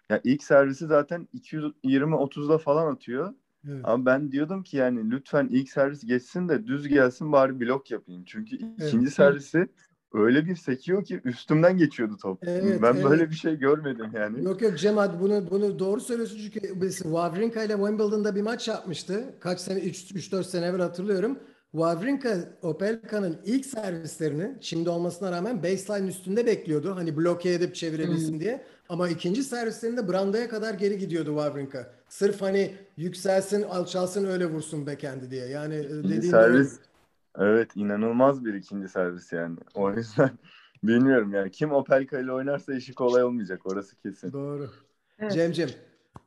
Ya ilk servisi zaten 220-30'da falan atıyor. Evet. Ama ben diyordum ki yani lütfen ilk servis geçsin de düz gelsin bari blok yapayım. Çünkü evet. ikinci servisi öyle bir sekiyor ki üstümden geçiyordu top. Evet, ben evet. böyle bir şey görmedim yani.
Yok yok Cem hadi bunu bunu doğru söylüyorsun çünkü Wawrinka ile Wimbledon'da bir maç yapmıştı. Kaç sene 3-4 sene evvel hatırlıyorum. Wawrinka Opelka'nın ilk servislerini şimdi olmasına rağmen baseline üstünde bekliyordu. Hani bloke edip çevirebilsin hmm. diye. Ama ikinci servislerinde brandaya kadar geri gidiyordu Wawrinka. Sırf hani yükselsin, alçalsın öyle vursun bekendi diye. Yani e, dediğim
servis evet inanılmaz bir ikinci servis yani. O yüzden bilmiyorum yani kim Opelka ile oynarsa işi kolay olmayacak orası kesin.
Doğru. Evet. Cemcem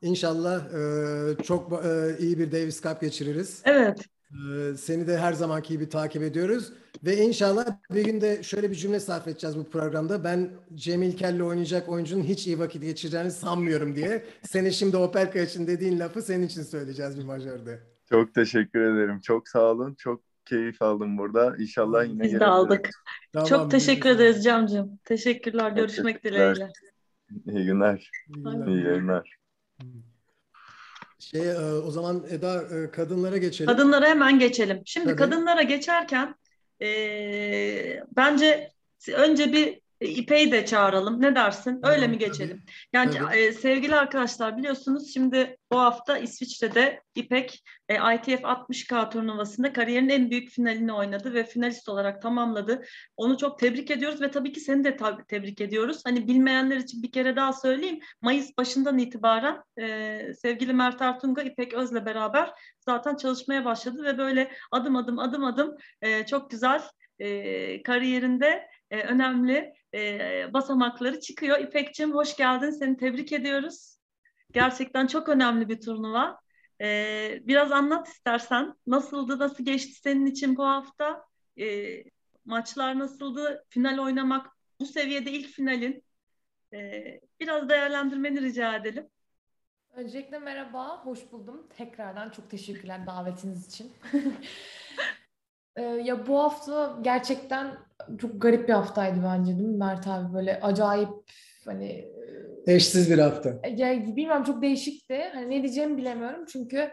İnşallah e, çok e, iyi bir Davis Cup geçiririz.
Evet.
Ee, seni de her zamanki gibi takip ediyoruz. Ve inşallah bir gün de şöyle bir cümle sarf edeceğiz bu programda. Ben Cemil Kel'le oynayacak oyuncunun hiç iyi vakit geçireceğini sanmıyorum diye. Seni şimdi Opelka için dediğin lafı senin için söyleyeceğiz bir majörde.
Çok teşekkür ederim. Çok sağ olun. Çok keyif aldım burada. İnşallah yine
Biz de aldık. Tamam, Çok teşekkür ederiz Camcığım. Teşekkürler. Çok Görüşmek teşekkürler. dileğiyle.
İyi günler. İyi günler.
Şey, e, o zaman Eda e, kadınlara geçelim.
Kadınlara hemen geçelim. Şimdi Tabii. kadınlara geçerken e, bence önce bir İpek'i de çağıralım. Ne dersin? Öyle mi geçelim? Yani E, sevgili arkadaşlar biliyorsunuz şimdi bu hafta İsviçre'de İpek e, ITF 60K turnuvasında kariyerin en büyük finalini oynadı ve finalist olarak tamamladı. Onu çok tebrik ediyoruz ve tabii ki seni de tebrik ediyoruz. Hani bilmeyenler için bir kere daha söyleyeyim. Mayıs başından itibaren e, sevgili Mert Artunga İpek Öz'le beraber zaten çalışmaya başladı ve böyle adım adım adım adım e, çok güzel e, kariyerinde e, önemli e, basamakları çıkıyor. İpek'cim hoş geldin. Seni tebrik ediyoruz. Gerçekten çok önemli bir turnuva. E, biraz anlat istersen. Nasıldı, nasıl geçti senin için bu hafta? E, maçlar nasıldı? Final oynamak bu seviyede ilk finalin. E, biraz değerlendirmeni rica edelim.
Öncelikle merhaba, hoş buldum. Tekrardan çok teşekkürler davetiniz için. Ee, ya bu hafta gerçekten çok garip bir haftaydı bence değil mi Mert abi? Böyle acayip hani
eşsiz bir hafta.
E, ya bilmiyorum çok değişikti. Hani ne diyeceğimi bilemiyorum çünkü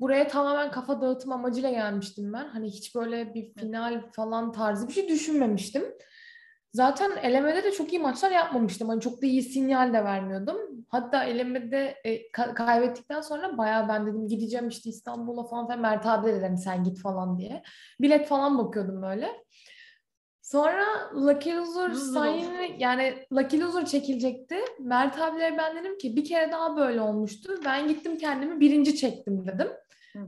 buraya tamamen kafa dağıtım amacıyla gelmiştim ben. Hani hiç böyle bir final falan tarzı bir şey düşünmemiştim. Zaten elemede de çok iyi maçlar yapmamıştım. Hani çok da iyi sinyal de vermiyordum. Hatta elemede e, ka- kaybettikten sonra bayağı ben dedim gideceğim işte İstanbul'a falan. falan. Mert abi de dedim sen git falan diye. Bilet falan bakıyordum böyle. Sonra Lucky Loser sayını yani Lucky Loser çekilecekti. Mert abilere ben dedim ki bir kere daha böyle olmuştu. Ben gittim kendimi birinci çektim dedim.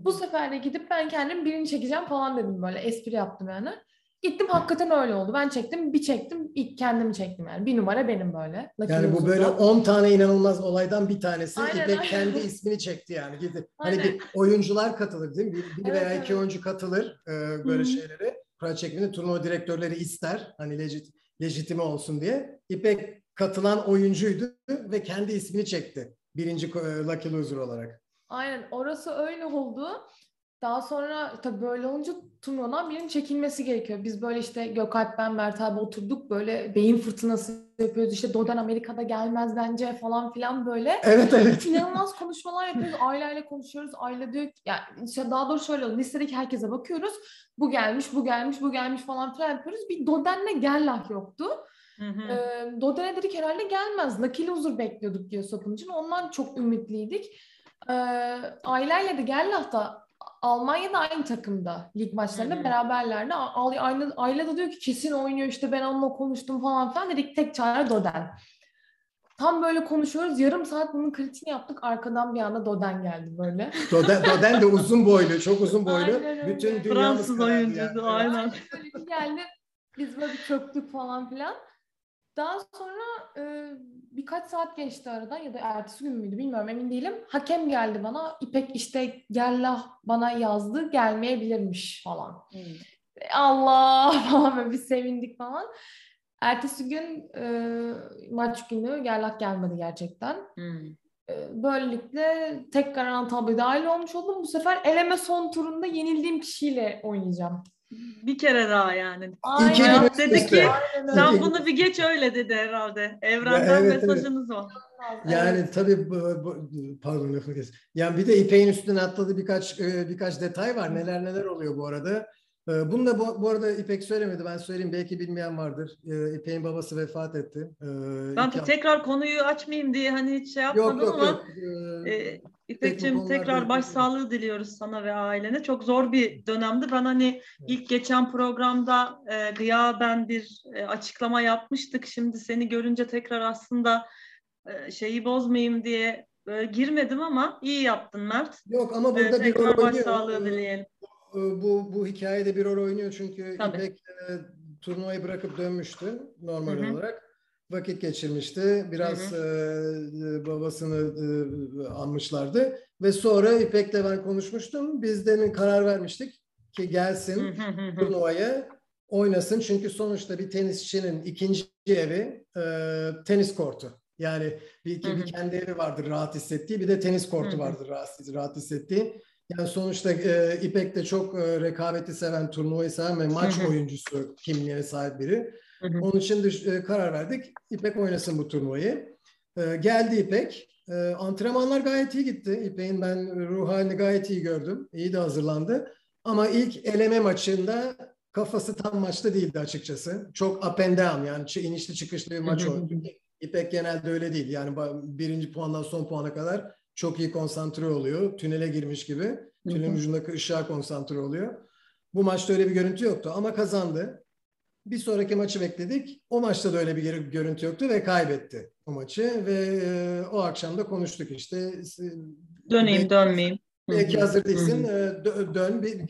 Bu sefer de gidip ben kendim birinci çekeceğim falan dedim böyle espri yaptım yani. Gittim hakikaten öyle oldu. Ben çektim bir çektim ilk kendimi çektim yani. Bir numara benim böyle. Lucky
Yani bu böyle 10 tane inanılmaz olaydan bir tanesi.
Aynen,
İpek
aynen.
kendi ismini çekti yani. Gidip, hani bir oyuncular katılır değil mi? Bir, bir
Evet,
veya iki
evet.
oyuncu katılır e, böyle
Hı hı.
şeylere. Kura çekiminde turnuva direktörleri ister. Hani legit, lejitime olsun diye. İpek katılan oyuncuydu ve kendi ismini çekti. Birinci e, Lucky Loser olarak.
Aynen orası öyle oldu. Daha sonra tabii böyle olunca turnuvadan birinin çekilmesi gerekiyor. Biz böyle işte Gökalp ben Mert abi oturduk böyle beyin fırtınası yapıyoruz. İşte Dodan Amerika'da gelmez bence falan filan böyle.
Evet evet.
İnanılmaz konuşmalar yapıyoruz. Aileyle konuşuyoruz. Aile diyor ki, yani işte daha doğrusu şöyle. Listedeki herkese bakıyoruz. Bu gelmiş, bu gelmiş, bu gelmiş falan filan yapıyoruz. Bir Doden'le Gerlah yoktu.
Hı hı.
Doden'e dedik herhalde gelmez. Lucky Loser bekliyorduk diyor Sapıncı'nın. Ondan çok ümitliydik. Ee, aileyle de Gerlach'ta Almanya'da aynı takımda lig maçlarında
Hı hı.
beraberlerdi. A- Aynı, aile de diyor ki kesin oynuyor işte ben onunla konuştum falan filan dedik tek çare Doden. Tam böyle konuşuyoruz. Yarım saat bunun kritiğini yaptık. Arkadan bir anda Doden geldi böyle.
Doden, Doden de uzun boylu, çok uzun boylu.
Aynen öyle.
Bütün dünyamız
Fransız oyuncuydu
yani.
aynen.
Böyle bir geldi. Biz böyle bir çöktük falan filan. Daha sonra e, birkaç saat geçti aradan ya da ertesi gün müydü bilmiyorum emin değilim. Hakem geldi bana. İpek işte Gerlah bana yazdı gelmeyebilirmiş falan.
Hı.
Allah falan böyle bir sevindik falan. Ertesi gün e, maç günü Gerlah gelmedi gerçekten.
Hı.
E, Böylelikle tek karan tabloya dahil olmuş oldum. Bu sefer eleme son turunda yenildiğim kişiyle oynayacağım.
Bir kere daha yani.
İki
Aynen.
gün
Hayat dedi
üst üste.
ki
Aynen
sen
İki-
bunu bir geç öyle dedi herhalde. Evrenden
Evet, evet.
mesajınız o.
Yani
Evet.
tabii bu- bu- pardon lafını kes. Yani bir de İpek'in üstüne atladığı birkaç e, birkaç detay var. Neler neler oluyor bu arada. E, Bunu da bu, bu arada İpek söylemedi. Ben söyleyeyim. Belki bilmeyen vardır. E, İpek'in babası vefat etti.
Ben
iki
tekrar konuyu açmayayım diye hani hiç şey
Yok
yapmadım
yok
ama
yok. E, konularda
tekrar başsağlığı diliyoruz sana ve ailene. Çok zor bir dönemdi. Ben hani ilk geçen programda e, gıyaben bir e, açıklama yapmıştık. Şimdi seni görünce tekrar aslında e, şeyi bozmayayım diye e, girmedim ama iyi yaptın Mert.
Yok ama
E,
burada bir
tekrar
rol oynuyor.
başsağlığı
E,
dileyelim.
e, Bu bu hikayede bir rol oynuyor çünkü
Tabii.
İpek e, turnuvayı bırakıp dönmüştü normal
Hı hı.
olarak. Vakit geçirmişti. Biraz
Hı
e, babasını e, anmışlardı ve sonra İpek'le ben konuşmuştum. Biz demin karar vermiştik ki gelsin
Hı hı hı hı.
turnuvaya oynasın çünkü sonuçta bir tenisçinin ikinci evi e, tenis kortu. Yani bir,
Hı hı.
bir kendi evi vardır rahat hissettiği bir de tenis kortu
Hı hı.
vardır rahat, rahat hissettiği. Yani sonuçta e, İpek de çok e, rekabeti seven, turnuvayı seven ve maç
Hı hı.
oyuncusu kimliğine sahip biri.
Hı hı.
Onun için dış- e, karar verdik. İpek oynasın bu turnuvayı. E, geldi İpek. E, antrenmanlar gayet iyi gitti. İpek'in ben ruh halini gayet iyi gördüm. İyi de hazırlandı. Ama ilk eleme maçında kafası tam maçta değildi açıkçası. Çok up and down yani inişli çıkışlı bir maç oldu. İpek genelde öyle değil. Yani birinci puandan son puana kadar çok iyi konsantre oluyor. Tünele girmiş gibi. Tünelin ucundaki ışığa konsantre oluyor. Bu maçta öyle bir görüntü yoktu ama kazandı. Bir sonraki maçı bekledik. O maçta da öyle bir görüntü yoktu ve kaybetti o maçı ve e, o akşam da konuştuk işte.
Döneyim
Belki-
dönmeyeyim.
Belki hazır değilsin. E, dö- Dön. Bir,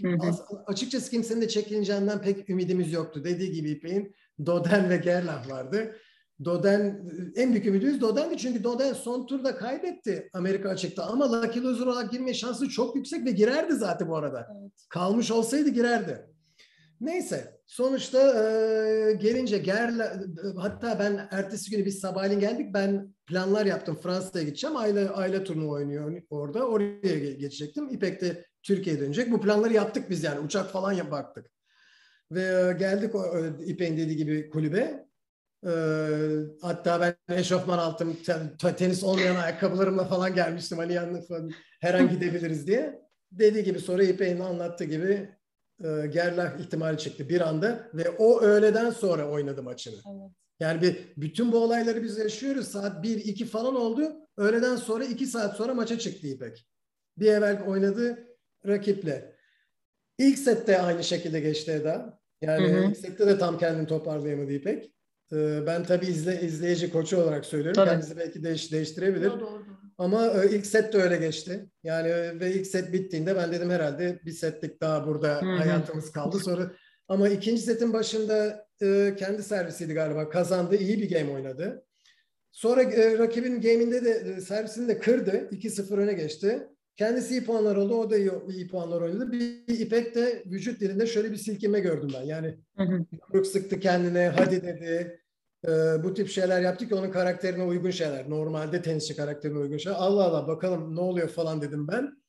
açıkçası kimsenin de çekineceğinden pek ümidimiz yoktu. Dediği gibi İpek'in Doden ve Gerlach vardı. Doden en büyük ümidimiz Doden'di çünkü Doden son turda kaybetti Amerika açıkta ama Lucky Loser olarak girme şansı çok yüksek ve girerdi zaten bu arada.
Evet.
Kalmış olsaydı girerdi. Neyse sonuçta e, gelince Gerla hatta ben ertesi günü biz sabahleyin geldik. Ben planlar yaptım. Fransa'ya gideceğim. Aile aile turnuva oynuyor orada. Oraya ge- geçecektim. İpek de Türkiye'ye dönecek. Bu planları yaptık biz yani. Uçak falan yap baktık. Ve e, geldik o İpek'in dediği gibi kulübe. E, hatta ben eşofman altım ten- te- tenis olmayan ayakkabılarımla falan gelmiştim. Hani falan her an gidebiliriz diye. Dediği gibi sonra İpek'in anlattığı gibi e, Gerlach ihtimali çıktı bir anda ve o öğleden sonra oynadı maçını.
Evet.
Yani bir bütün bu olayları biz yaşıyoruz. Saat 1-2 falan oldu. Öğleden sonra 2 saat sonra maça çıktı İpek. Bir evvel oynadı rakiple. İlk sette aynı şekilde geçti Eda. Yani hı hı. ilk sette de tam kendini toparlayamadı İpek. Ee, ben tabii izle, izleyici koçu olarak söylüyorum. Tabii. Kendisi belki değiş, değiştirebilir. Doğru, doğru. Ama e, ilk set de öyle geçti. Yani e, ve ilk set bittiğinde ben dedim herhalde bir setlik daha burada Hı-hı. hayatımız kaldı. Sonra ama ikinci setin başında e, kendi servisiydi galiba. Kazandı. iyi bir game oynadı. Sonra e, rakibin game'inde de e, servisini de kırdı. 2-0 öne geçti. Kendisi iyi puanlar oldu. O da iyi, iyi puanlar oynadı. Bir İpek de vücut dilinde şöyle bir silkime gördüm ben. Yani yumruk sıktı kendine. Hadi dedi. E, bu tip şeyler yaptı ki onun karakterine uygun şeyler. Normalde tenisçi karakterine uygun şeyler. Allah Allah bakalım ne oluyor falan dedim ben.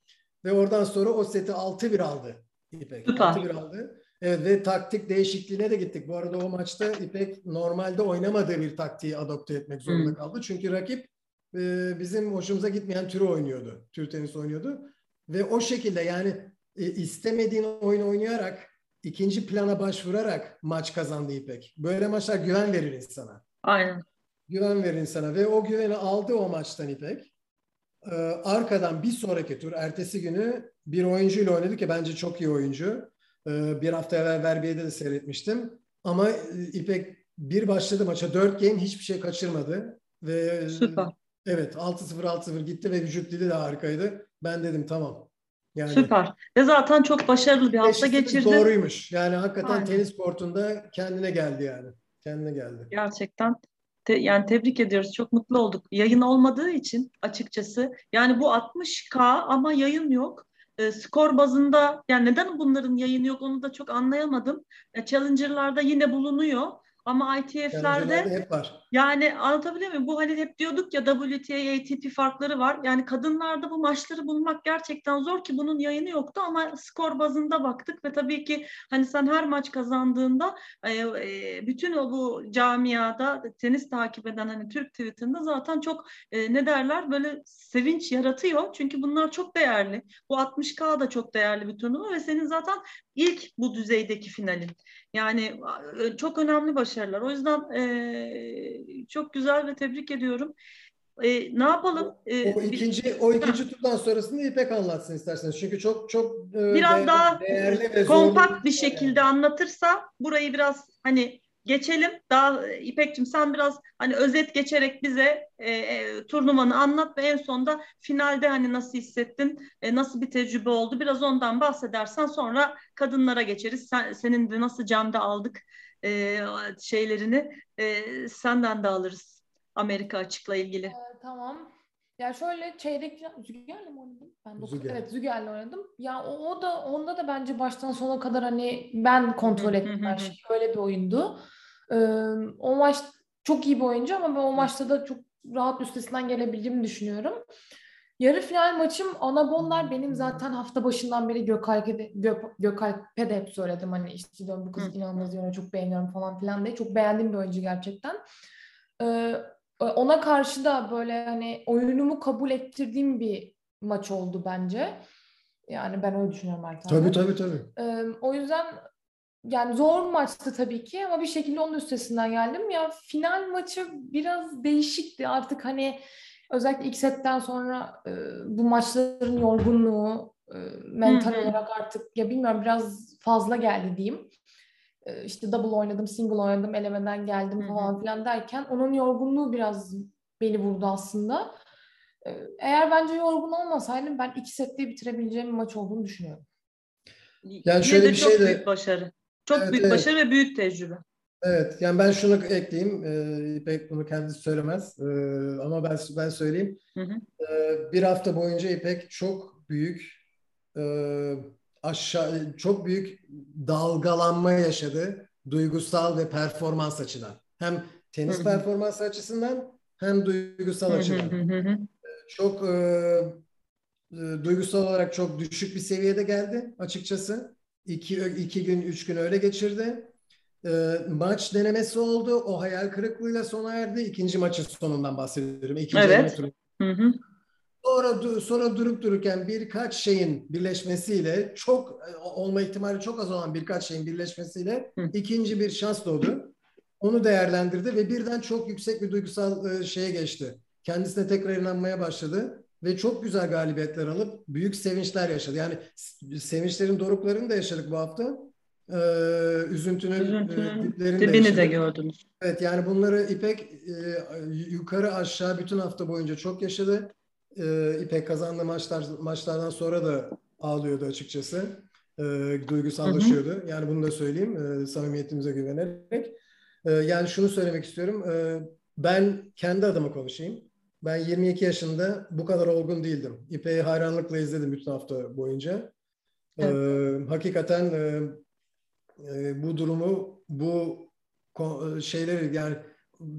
Ve oradan sonra o seti 6-1 aldı İpek. 6-1 aldı. Evet ve taktik değişikliğine de gittik. Bu arada o maçta İpek normalde oynamadığı bir taktiği adopte etmek zorunda hmm. kaldı. Çünkü rakip e, bizim hoşumuza gitmeyen türü oynuyordu. Tür tenis oynuyordu. Ve o şekilde yani e, istemediğin oyun oynayarak ikinci plana başvurarak maç kazandı İpek. Böyle maçlar güven verir insana.
Aynen.
Güven verir insana ve o güveni aldı o maçtan İpek. Ee, arkadan bir sonraki tur, ertesi günü bir oyuncuyla oynadı ki bence çok iyi oyuncu. Ee, bir hafta evvel Verbiye'de de seyretmiştim. Ama e, İpek bir başladı maça. Dört game hiçbir şey kaçırmadı. Ve
Süper.
Evet 6-0 6-0 gitti ve vücut dili de harikaydı. Ben dedim tamam.
Yani, Süper. Ve zaten çok başarılı bir hafta geçirdi.
Doğruymuş. Yani hakikaten Aynen. tenis kortunda kendine geldi yani. Kendine geldi.
Gerçekten. Te, yani tebrik ediyoruz. Çok mutlu olduk. Yayın olmadığı için açıkçası. Yani bu 60K ama yayın yok. E, skor bazında yani neden bunların yayını yok onu da çok anlayamadım. E, Challenger'larda yine bulunuyor. Ama ITF'lerde hep var. Yani anlatabiliyor muyum? Bu hani hep diyorduk ya WTA, ATP farkları var. Yani kadınlarda bu maçları bulmak gerçekten zor ki bunun yayını yoktu ama skor bazında baktık ve tabii ki hani sen her maç kazandığında e, e, bütün o bu camiada tenis takip eden hani Türk Twitter'ında zaten çok e, ne derler böyle sevinç yaratıyor. Çünkü bunlar çok değerli. Bu 60K da çok değerli bir turnuva ve senin zaten ilk bu düzeydeki finalin. Yani çok önemli başarılar. O yüzden e, çok güzel ve tebrik ediyorum. E, ne yapalım?
E, o ikinci o ikinci turdan sonrasını İpek anlatsın isterseniz. Çünkü çok çok
e, biraz de, daha değerli ve kompakt bir şekilde yani. anlatırsa burayı biraz hani geçelim. Daha İpek'cim sen biraz hani özet geçerek bize e, e, turnuvanı anlat ve en sonda finalde hani nasıl hissettin, e, nasıl bir tecrübe oldu biraz ondan bahsedersen sonra kadınlara geçeriz. Sen, senin de nasıl camda aldık e, şeylerini e, senden de alırız Amerika açıkla ilgili. Ee,
tamam. Ya şöyle çeyrek Züger'le mi oynadım? Ben dokuz, Züger. evet Züger'le oynadım. Ya o, o da onda da bence baştan sona kadar hani ben kontrol ettim her şeyi. Öyle bir oyundu. Ee, o maç çok iyi bir oyuncu ama ben o maçta da çok rahat üstesinden gelebildiğimi düşünüyorum. Yarı final maçım Anabonlar benim zaten hafta başından beri Gökalp'e Gök, Gökalp'e de hep söyledim. Hani işte diyorum bu kız inanılmaz diyorum çok beğeniyorum falan filan diye. Çok beğendiğim bir oyuncu gerçekten. Ee, ona karşı da böyle hani oyunumu kabul ettirdiğim bir maç oldu bence. Yani ben öyle düşünüyorum Ertan.
Tabii tabii tabii.
Ee, o yüzden yani zor maçtı tabii ki ama bir şekilde onun üstesinden geldim. Ya final maçı biraz değişikti artık hani özellikle ilk setten sonra e, bu maçların yorgunluğu e, mental Hı-hı. olarak artık ya bilmiyorum biraz fazla geldi diyeyim. E, işte double oynadım, single oynadım, elemeden geldim falan filan derken onun yorgunluğu biraz beni vurdu aslında. E, eğer bence yorgun olmasaydım ben iki sette bitirebileceğim bir maç olduğunu düşünüyorum.
Yani şöyle bir çok şey de büyük başarı. Çok evet, büyük evet. başarı ve büyük tecrübe.
Evet, yani ben şunu ekleyeyim. Ee, İpek bunu kendisi söylemez. Ee, ama ben ben söyleyeyim. Hı hı. Ee, bir hafta boyunca İpek çok büyük e, aşağı çok büyük dalgalanma yaşadı. Duygusal ve performans açıdan. Hem tenis performansı açısından hem duygusal açıdan. Hı. Çok e, e, duygusal olarak çok düşük bir seviyede geldi açıkçası. İki, iki gün, üç gün öyle geçirdi. E, maç denemesi oldu. O hayal kırıklığıyla sona erdi. İkinci maçın sonundan bahsediyorum. İkinci
evet. Hı hı.
Sonra, sonra durup dururken birkaç şeyin birleşmesiyle çok olma ihtimali çok az olan birkaç şeyin birleşmesiyle Hı. ikinci bir şans doğdu. Onu değerlendirdi ve birden çok yüksek bir duygusal şeye geçti. Kendisine tekrar inanmaya başladı ve çok güzel galibiyetler alıp büyük sevinçler yaşadı. Yani sevinçlerin doruklarını da yaşadık bu hafta. e, üzüntünün, e, diplerini
Dibini de
yaşadık.
gördünüz.
Evet yani bunları İpek e, yukarı aşağı bütün hafta boyunca çok yaşadı. E, İpek kazandığı maçlar maçlardan sonra da ağlıyordu açıkçası. E, duygusallaşıyordu. Yani bunu da söyleyeyim e, samimiyetimize güvenerek. E, yani şunu söylemek istiyorum. E, ben kendi adıma konuşayım. Ben 22 yaşında bu kadar olgun değildim. İpek'i hayranlıkla izledim bütün hafta boyunca. E, hakikaten e, e, bu durumu, bu ko- şeyleri yani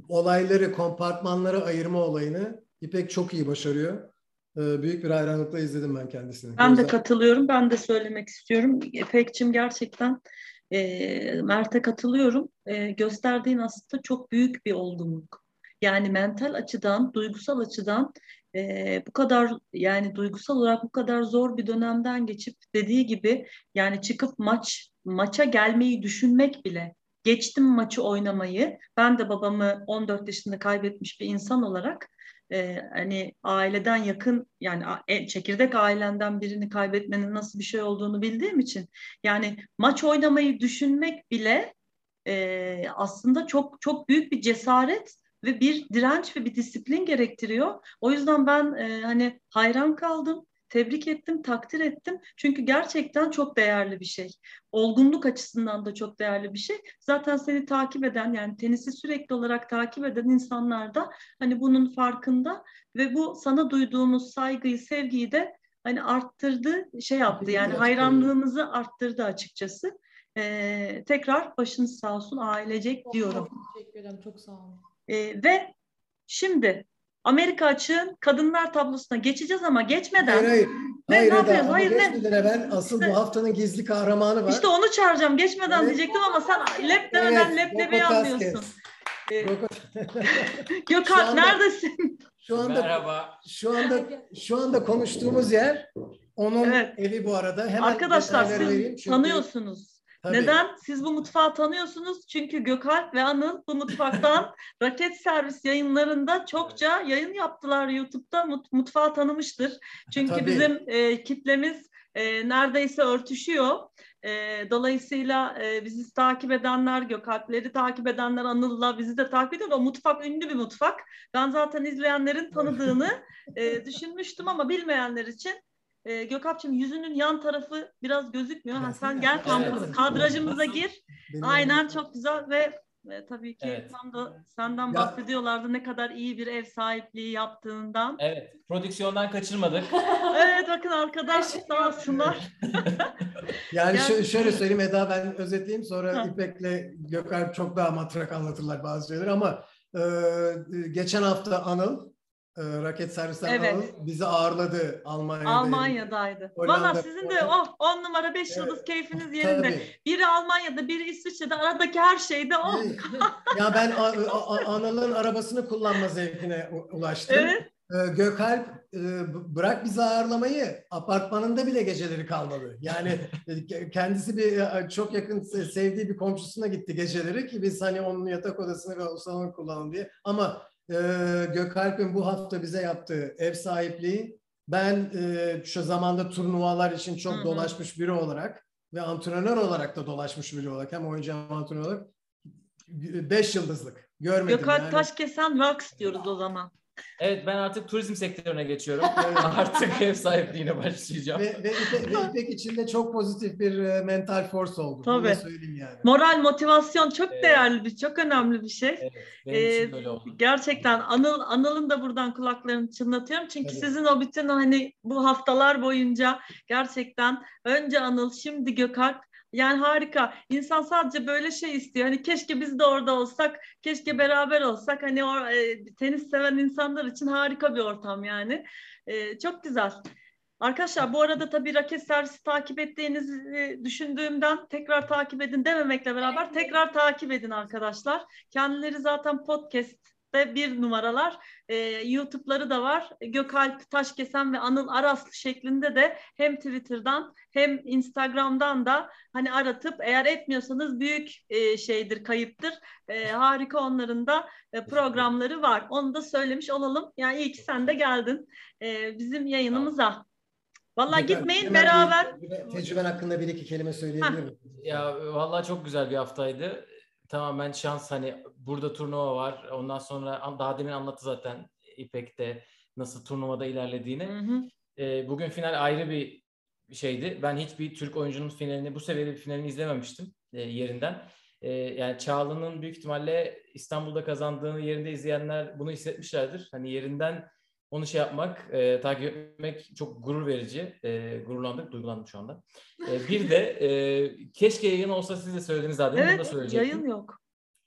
olayları, kompartmanlara ayırma olayını İpek çok iyi başarıyor. E, büyük bir hayranlıkla izledim ben kendisini.
Ben de katılıyorum. Ben de söylemek istiyorum. İpekçim gerçekten e, Mert'e katılıyorum. E, gösterdiğin aslında çok büyük bir olgunluk. Yani mental açıdan, duygusal açıdan e, bu kadar yani duygusal olarak bu kadar zor bir dönemden geçip dediği gibi yani çıkıp maç maça gelmeyi düşünmek bile geçtim maçı oynamayı. Ben de babamı 14 yaşında kaybetmiş bir insan olarak e, hani aileden yakın yani e, çekirdek ailenden birini kaybetmenin nasıl bir şey olduğunu bildiğim için yani maç oynamayı düşünmek bile e, aslında çok çok büyük bir cesaret ve bir direnç ve bir disiplin gerektiriyor. O yüzden ben e, hani hayran kaldım. Tebrik ettim, takdir ettim. Çünkü gerçekten çok değerli bir şey. Olgunluk açısından da çok değerli bir şey. Zaten seni takip eden yani tenisi sürekli olarak takip eden insanlar da hani bunun farkında ve bu sana duyduğumuz saygıyı, sevgiyi de hani arttırdı, şey yaptı yani hayranlığımızı arttırdı açıkçası. Ee, tekrar başınız sağ olsun ailecek diyorum.
Teşekkür ederim. Çok sağ olun.
Ee, ve şimdi Amerika açığın kadınlar tablosuna geçeceğiz ama geçmeden
Hayır hayır.
Ne-
hayır
ne
Eda,
yapıyoruz? Hayır, ne?
geçmeden evvel asıl
İşte-
bu haftanın gizli kahramanı var.
işte onu çağıracağım geçmeden
Evet.
diyecektim ama sen lep demeden
Evet,
lep demeyi
Roko
anlıyorsun. Ee, Gökhan neredesin?
Şu anda
Merhaba.
şu anda şu anda konuştuğumuz yer onun
Evet.
evi bu arada. Hemen
Arkadaşlar siz
vereyim çünkü-
tanıyorsunuz.
Tabii.
Neden? Siz bu mutfağı tanıyorsunuz. Çünkü Gökalp ve Anıl bu mutfaktan raket servis yayınlarında çokça yayın yaptılar YouTube'da. Mut- mutfağı tanımıştır. Çünkü
Tabii.
bizim e, kitlemiz e, neredeyse örtüşüyor. E, dolayısıyla e, bizi takip edenler, Gökalpleri takip edenler Anıl'la bizi de takip ediyor. O mutfak ünlü bir mutfak. Ben zaten izleyenlerin tanıdığını e, düşünmüştüm ama bilmeyenler için e, Gökalp'cığım yüzünün yan tarafı biraz gözükmüyor. Ha, sen gel tam
Evet.
kadrajımıza gir.
Benim-
Aynen çok güzel ve ve tabii ki
Evet.
tam da senden
Ya-
bahsediyorlardı ne kadar iyi bir ev sahipliği yaptığından.
Evet, prodüksiyondan kaçırmadık.
evet bakın arkadaş sağ olsunlar.
Yani
Yani-
şö- şöyle söyleyeyim Eda ben özetleyeyim sonra
Ha.
İpek'le Gökalp çok daha matrak anlatırlar bazı şeyleri ama e, geçen hafta Anıl e, raket servisten
Evet.
Bizi ağırladı Almanya'da.
Almanya'daydı. Valla sizin de oh 10 numara 5
Evet.
yıldız keyfiniz yerinde.
Tabii.
Biri Almanya'da, biri İsviçre'de aradaki her şeyde oh.
ya ben A- arabasını kullanma zevkine ulaştım.
Evet.
Ee, Gökalp e, bırak bizi ağırlamayı apartmanında bile geceleri kalmadı. Yani e, ke- kendisi bir e, çok yakın se- sevdiği bir komşusuna gitti geceleri ki biz hani onun yatak odasını ve o salonu kullanalım diye. Ama e, Gökalp'in bu hafta bize yaptığı ev sahipliği ben e, şu zamanda turnuvalar için çok
Hı hı.
dolaşmış biri olarak ve antrenör olarak da dolaşmış biri olarak hem oyuncu hem antrenör olarak beş yıldızlık görmedim.
Gökalp
yani.
Taşkesen Rocks diyoruz o zaman.
Evet, ben artık turizm sektörüne geçiyorum.
Evet.
artık ev sahipliğine başlayacağım.
Ve, ve, İpek, ve İpek içinde çok pozitif bir e, mental force oldu. Bunu
Tabii.
söyleyeyim yani.
Moral, motivasyon çok
Evet.
değerli bir, çok önemli bir şey.
Evet, benim
Ee,
için böyle oldu.
Gerçekten Anıl Anıl'ın da buradan kulaklarını çınlatıyorum. Çünkü
Tabii.
sizin o bütün hani bu haftalar boyunca gerçekten önce Anıl, şimdi Gökalp yani harika. İnsan sadece böyle şey istiyor. Hani keşke biz de orada olsak, keşke beraber olsak. Hani o e, tenis seven insanlar için harika bir ortam yani. E, çok güzel. Arkadaşlar bu arada tabii raket servisi takip ettiğinizi düşündüğümden tekrar takip edin dememekle beraber tekrar takip edin arkadaşlar. Kendileri zaten podcast'te bir numaralar. Ee, YouTube'ları da var. Gökalp Taşkesen ve Anıl Araslı şeklinde de hem Twitter'dan hem Instagram'dan da hani aratıp eğer etmiyorsanız büyük e, şeydir, kayıptır. E, harika onların da e, programları var. Onu da söylemiş olalım. Yani iyi ki sen de geldin e, bizim yayınımıza. Vallahi
Tekrar
gitmeyin
hemen bir
beraber.
tecrübe- Tecrüben hakkında bir iki kelime söyleyebilir miyim?
Ya vallahi çok güzel bir haftaydı. Tamamen şans hani burada turnuva var. Ondan sonra daha demin anlattı zaten İpek'te nasıl turnuvada ilerlediğini.
Hı hı.
Ee, bugün final ayrı bir şeydi. Ben hiçbir Türk oyuncunun finalini bu seviyede bir finalini izlememiştim e, yerinden. E, yani Çağla'nın büyük ihtimalle İstanbul'da kazandığını yerinde izleyenler bunu hissetmişlerdir. Hani yerinden onu şey yapmak, e, takip etmek çok gurur verici. E, gururlandık, duygulandım şu anda. E, bir de e, keşke yayın olsa siz de söylediğiniz daha demin bunu da
Evet,
söyleyecektim.
yayın yok.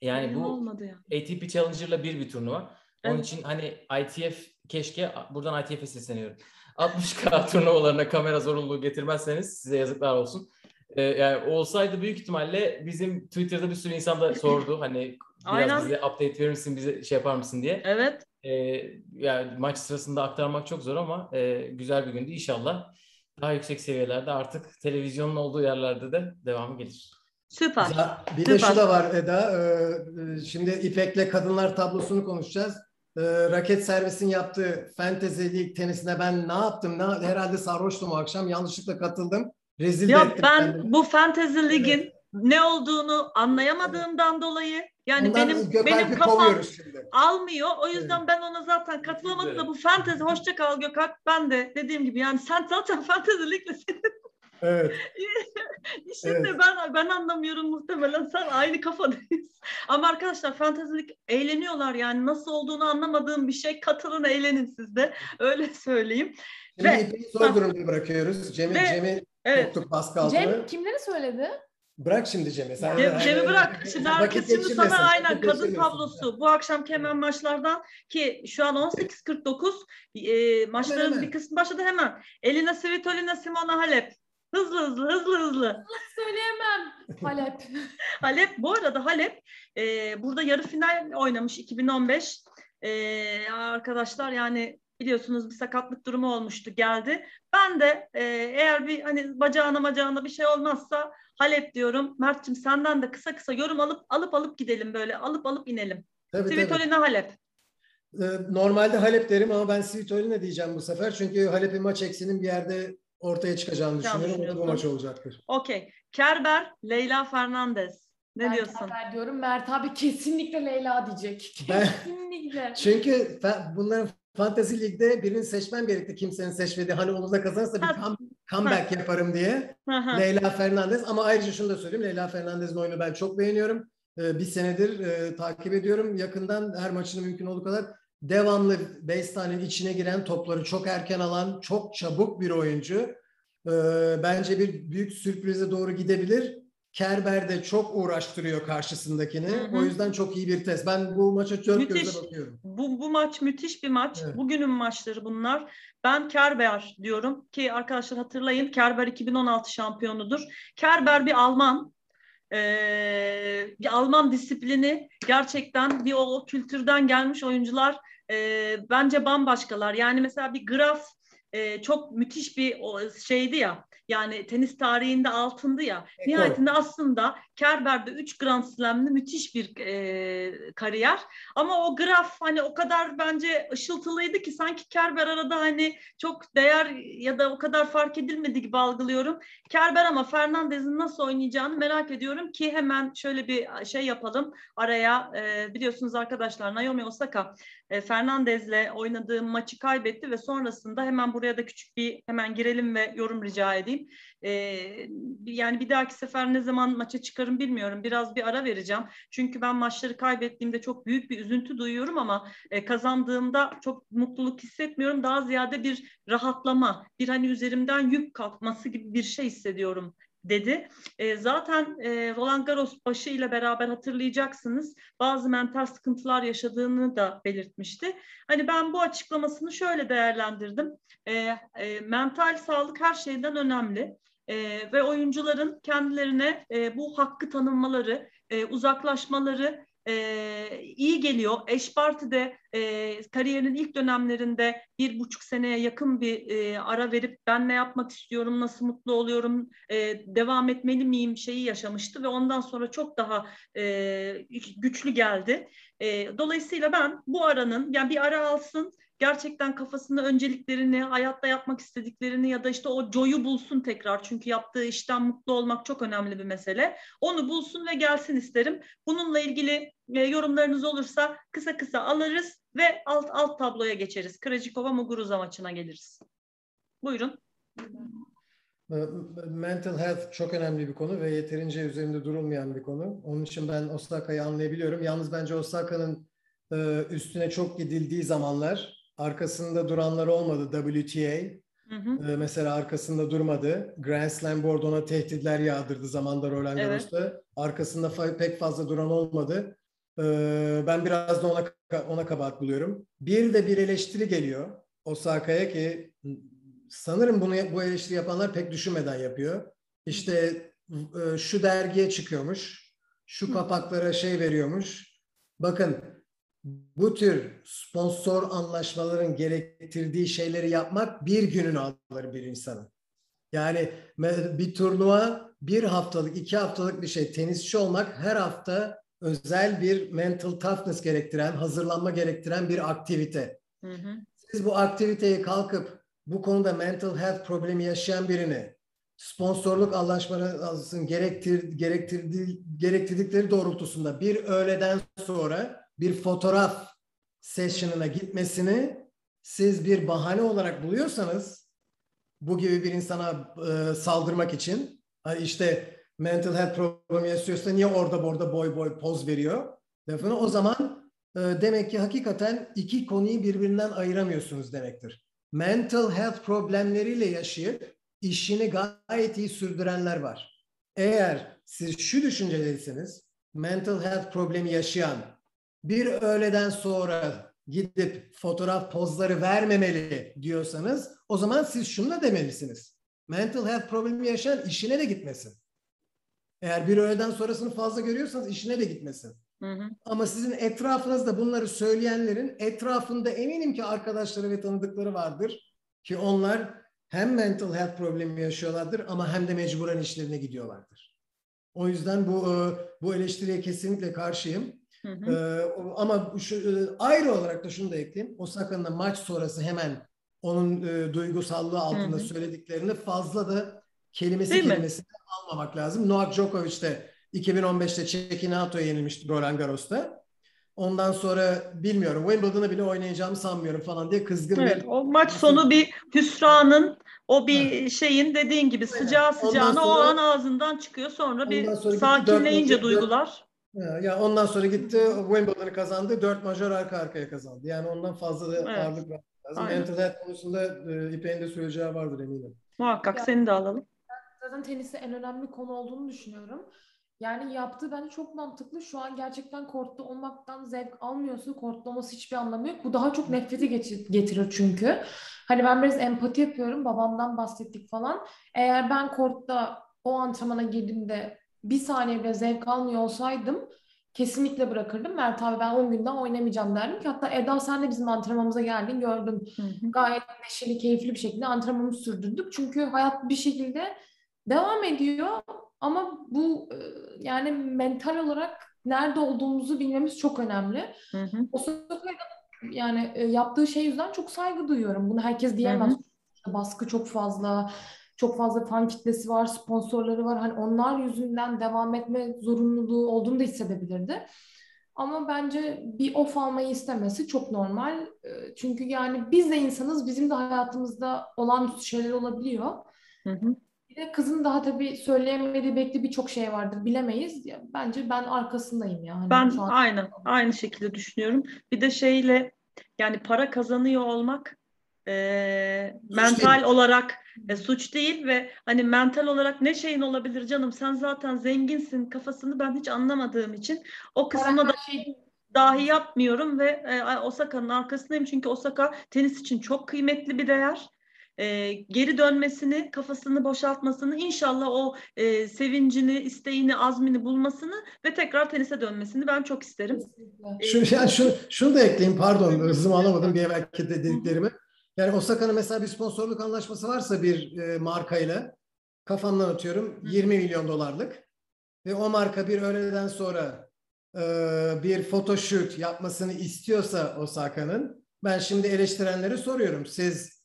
Yani
Yayın
bu
olmadı ya.
ATP Challenger'la bir bir turnuva. Onun
Evet.
için hani ITF keşke buradan ITF'e sesleniyorum. 60K turnuvalarına kamera zorunluluğu getirmezseniz size yazıklar olsun. Ee, yani olsaydı büyük ihtimalle bizim Twitter'da bir sürü insan da sordu hani biraz
Aynen.
bize update verir misin bize şey yapar mısın diye.
Evet.
Ee, yani maç sırasında aktarmak çok zor ama e, güzel bir gündü inşallah. Daha yüksek seviyelerde artık televizyonun olduğu yerlerde de devamı gelir.
Süper.
Bir de
Süper.
şu da var Eda. e, e, Şimdi İpek'le kadınlar tablosunu konuşacağız. E, Raket servisin yaptığı Fantasy League tenisine ben ne yaptım? Ne, herhalde sarhoştum o akşam. Yanlışlıkla katıldım. Rezil
Ya
ettim
ben
kendimi.
bu Fantasy Lig'in ne olduğunu anlayamadığımdan dolayı yani
Ondan
benim benim kafam almıyor. O yüzden ben ona zaten katılamadım da bu Fantasy hoşça kal Gökalp. Ben de dediğim gibi yani sen zaten Fantasy Lig'le senin
Evet.
işin
Evet.
de ben ben anlamıyorum muhtemelen sen aynı kafadayız. Ama arkadaşlar Fantasy Lig eğleniyorlar yani nasıl olduğunu anlamadığım bir şey katılın eğlenin siz de öyle söyleyeyim.
Şimdi
Ve-
zor durumda bırakıyoruz. Cem'i, Cem'i
Evet.
soktuk baskı altına.
Cem kimleri söyledi?
Bırak şimdi Cem'i. Sen
Cem, Cem'i bırak. Şimdi herkes şimdi sana aynen kadın tablosu. Bu akşamki hemen maçlardan ki şu an 18.49 e, maçların
hemen.
bir kısmı başladı hemen. Elina Svitolina, Simona Halep. Hızlı hızlı hızlı hızlı.
Söyleyemem. Halep.
Halep bu arada Halep e, burada yarı final oynamış 2015. E, arkadaşlar yani biliyorsunuz bir sakatlık durumu olmuştu geldi. Ben de e, eğer bir hani bacağına bacağına bir şey olmazsa Halep diyorum. Mert'cim senden de kısa kısa yorum alıp alıp alıp gidelim böyle alıp alıp inelim.
Tabii, tabii.
Svitolina Halep.
Ee, Normalde Halep derim ama ben Svitolina diyeceğim bu sefer. Çünkü Halep'in maç eksiğinin bir yerde ortaya çıkacağını düşünüyorum. Bu maç olacaktır.
Okey. Kerber, Leyla Fernandez. Ne
Ben
diyorsun?
Kerber diyorum. Mert abi kesinlikle Leyla diyecek.
Ben-
Kesinlikle.
Çünkü bunların Fantasy Lig'de birini seçmem gerekti kimsenin seçmediği. Hani onu da kazanırsa bir come- comeback yaparım diye.
Hı hı.
Leyla Fernandez ama ayrıca şunu da söyleyeyim. Leyla Fernandez'in oyunu ben çok beğeniyorum. Ee, bir senedir e, takip ediyorum. Yakından her maçını mümkün olduğu kadar devamlı baseline'in içine giren topları çok erken alan, çok çabuk bir oyuncu. Ee, bence bir büyük sürprize doğru gidebilir. Kerber de çok uğraştırıyor karşısındakini.
Hı hı.
O yüzden çok iyi bir test. Ben bu maça dört
Müthiş.
gözle bakıyorum.
Bu, bu maç müthiş bir maç.
Evet.
Bugünün maçları bunlar. Ben Kerber diyorum ki arkadaşlar hatırlayın Kerber 2016 şampiyonudur. Kerber bir Alman. Ee, bir Alman disiplini gerçekten bir o, o kültürden gelmiş oyuncular e, bence bambaşkalar. Yani mesela bir Graf e, çok müthiş bir şeydi ya. Yani tenis tarihinde altındı ya.
Ekol.
Nihayetinde aslında Kerber'de 3 Grand Slam'lı müthiş bir e, kariyer. Ama o graf hani o kadar bence ışıltılıydı ki sanki Kerber arada hani çok değer ya da o kadar fark edilmedi gibi algılıyorum. Kerber ama Fernandez'in nasıl oynayacağını merak ediyorum ki hemen şöyle bir şey yapalım araya e, biliyorsunuz arkadaşlar Naomi Osaka e, Fernandez'le oynadığı maçı kaybetti ve sonrasında hemen buraya da küçük bir hemen girelim ve yorum rica edeyim. E, yani bir dahaki sefer ne zaman maça çıkarım bilmiyorum. Biraz bir ara vereceğim. Çünkü ben maçları kaybettiğimde çok büyük bir üzüntü duyuyorum ama e, kazandığımda çok mutluluk hissetmiyorum. Daha ziyade bir rahatlama, bir hani üzerimden yük kalkması gibi bir şey hissediyorum dedi. E, zaten e, Roland Garros başı ile beraber hatırlayacaksınız. Bazı mental sıkıntılar yaşadığını da belirtmişti. Hani ben bu açıklamasını şöyle değerlendirdim. E, e, mental sağlık her şeyden önemli. E, ve oyuncuların kendilerine e, bu hakkı tanınmaları, e, uzaklaşmaları e, iyi geliyor. Eşparti'de e, kariyerinin ilk dönemlerinde bir buçuk seneye yakın bir e, ara verip ben ne yapmak istiyorum, nasıl mutlu oluyorum, e, devam etmeli miyim şeyi yaşamıştı ve ondan sonra çok daha e, güçlü geldi. E, dolayısıyla ben bu aranın yani bir ara alsın gerçekten kafasında önceliklerini, hayatta yapmak istediklerini ya da işte o joy'u bulsun tekrar. Çünkü yaptığı işten mutlu olmak çok önemli bir mesele. Onu bulsun ve gelsin isterim. Bununla ilgili e, yorumlarınız olursa kısa kısa alırız ve alt alt tabloya geçeriz. Krajikova Muguruza maçına geliriz. Buyurun.
Ee, mental health çok önemli bir konu ve yeterince üzerinde durulmayan bir konu. Onun için ben Osaka'yı anlayabiliyorum. Yalnız bence Osaka'nın e, üstüne çok gidildiği zamanlar arkasında duranlar olmadı WTA. Hı hı. Ee, mesela arkasında durmadı. Grand Slam Board ona tehditler yağdırdı zamanda Roland Garros'ta. Evet. Arkasında fa- pek fazla duran olmadı. Ee, ben biraz da ona ona kabahat buluyorum. Bir de bir eleştiri geliyor Osaka'ya ki sanırım bunu bu eleştiri yapanlar pek düşünmeden yapıyor. İşte e, şu dergiye çıkıyormuş, şu kapaklara şey veriyormuş. Bakın bu tür sponsor anlaşmaların gerektirdiği şeyleri yapmak bir gününü alır bir insanın. Yani bir turnuva bir haftalık, iki haftalık bir şey. Tenisçi olmak her hafta özel bir mental toughness gerektiren, hazırlanma gerektiren bir aktivite. Hı hı. Siz bu aktiviteyi kalkıp bu konuda mental health problemi yaşayan birini sponsorluk anlaşmasının gerektir, gerektirdiği, gerektirdikleri doğrultusunda bir öğleden sonra bir fotoğraf session'ına gitmesini siz bir bahane olarak buluyorsanız bu gibi bir insana e, saldırmak için işte mental health problemi yaşıyorsa niye orada burada boy boy poz veriyor lafını o zaman e, demek ki hakikaten iki konuyu birbirinden ayıramıyorsunuz demektir mental health problemleriyle yaşayıp işini gayet iyi sürdürenler var. Eğer siz şu düşüncedeyseniz mental health problemi yaşayan bir öğleden sonra gidip fotoğraf pozları vermemeli diyorsanız o zaman siz şunu da demelisiniz. Mental health problemi yaşayan işine de gitmesin. Eğer bir öğleden sonrasını fazla görüyorsanız işine de gitmesin. Hı hı. Ama sizin etrafınızda bunları söyleyenlerin etrafında eminim ki arkadaşları ve tanıdıkları vardır ki onlar hem mental health problemi yaşıyorlardır ama hem de mecburen işlerine gidiyorlardır. O yüzden bu e, bu eleştiriye kesinlikle karşıyım. Hı hı. Ee, ama şu, ayrı olarak da şunu da ekleyeyim. Osaka'nın maç sonrası hemen onun e, duygusallığı altında hı hı. söylediklerini fazla da kelimesi Değil kelimesini mi? almamak lazım. Novak Djokovic de 2015'te Çekinato'ya yenilmişti Roland Garros'ta. Ondan sonra bilmiyorum Wimbledon'ı bile oynayacağımı sanmıyorum falan diye kızgın
evet, bir... O maç sonu bir hüsranın o bir evet. şeyin dediğin gibi sıcağı sıcağına sonra, o an ağzından çıkıyor. Sonra bir sonra sakinleyince duygular.
Ya yani ondan sonra gitti Wimbledon'ı kazandı. Dört majör arka arkaya kazandı. Yani ondan fazla da evet. ağırlık var. Mental health konusunda e, İpek'in de söyleyeceği vardır eminim.
Muhakkak ya, seni de alalım.
Zaten teniste en önemli konu olduğunu düşünüyorum. Yani yaptığı bence çok mantıklı. Şu an gerçekten kortta olmaktan zevk almıyorsa kortta olması hiçbir anlamı yok. Bu daha çok nefreti getirir çünkü. Hani ben biraz empati yapıyorum. Babamdan bahsettik falan. Eğer ben kortta o antrenmana girdiğimde bir saniye bile zevk almıyor olsaydım kesinlikle bırakırdım. Mert abi ben 10 günden oynamayacağım derdim ki hatta Eda sen de bizim antrenmanımıza geldin gördün. Hı hı. Gayet neşeli, keyifli bir şekilde antrenmanımızı sürdürdük. Çünkü hayat bir şekilde devam ediyor ama bu e, yani mental olarak nerede olduğumuzu bilmemiz çok önemli. Hı hı. O yani e, yaptığı şey yüzden çok saygı duyuyorum. Bunu herkes diyemez. Hı hı. Baskı çok fazla. Çok fazla fan kitlesi var, sponsorları var. Hani onlar yüzünden devam etme zorunluluğu olduğunu da hissedebilirdi. Ama bence bir off almayı istemesi çok normal. E, çünkü yani biz de insanız, bizim de hayatımızda olan şeyler olabiliyor. Hı hı. Bir de kızın daha tabii söyleyemediği belki birçok şey vardır bilemeyiz. Ya, bence ben arkasındayım yani.
Ben an... aynı aynı şekilde düşünüyorum. Bir de şeyle yani para kazanıyor olmak e, mental olarak e, suç değil ve hani mental olarak ne şeyin olabilir canım? Sen zaten zenginsin kafasını ben hiç anlamadığım için o kısmına da şey dahi yapmıyorum ve e, Osaka'nın arkasındayım. Çünkü Osaka tenis için çok kıymetli bir değer. E, geri dönmesini, kafasını boşaltmasını, inşallah o e, sevincini, isteğini, azmini bulmasını ve tekrar tenise dönmesini ben çok isterim.
Şu, yani şu, şunu da ekleyeyim, pardon hızımı alamadım bir evvelki dediklerimi. Yani Osaka'nın mesela bir sponsorluk anlaşması varsa bir e, markayla, kafamdan atıyorum 20 milyon dolarlık ve o marka bir öğleden sonra e, bir photoshoot yapmasını istiyorsa Osaka'nın Ben şimdi eleştirenlere soruyorum. Siz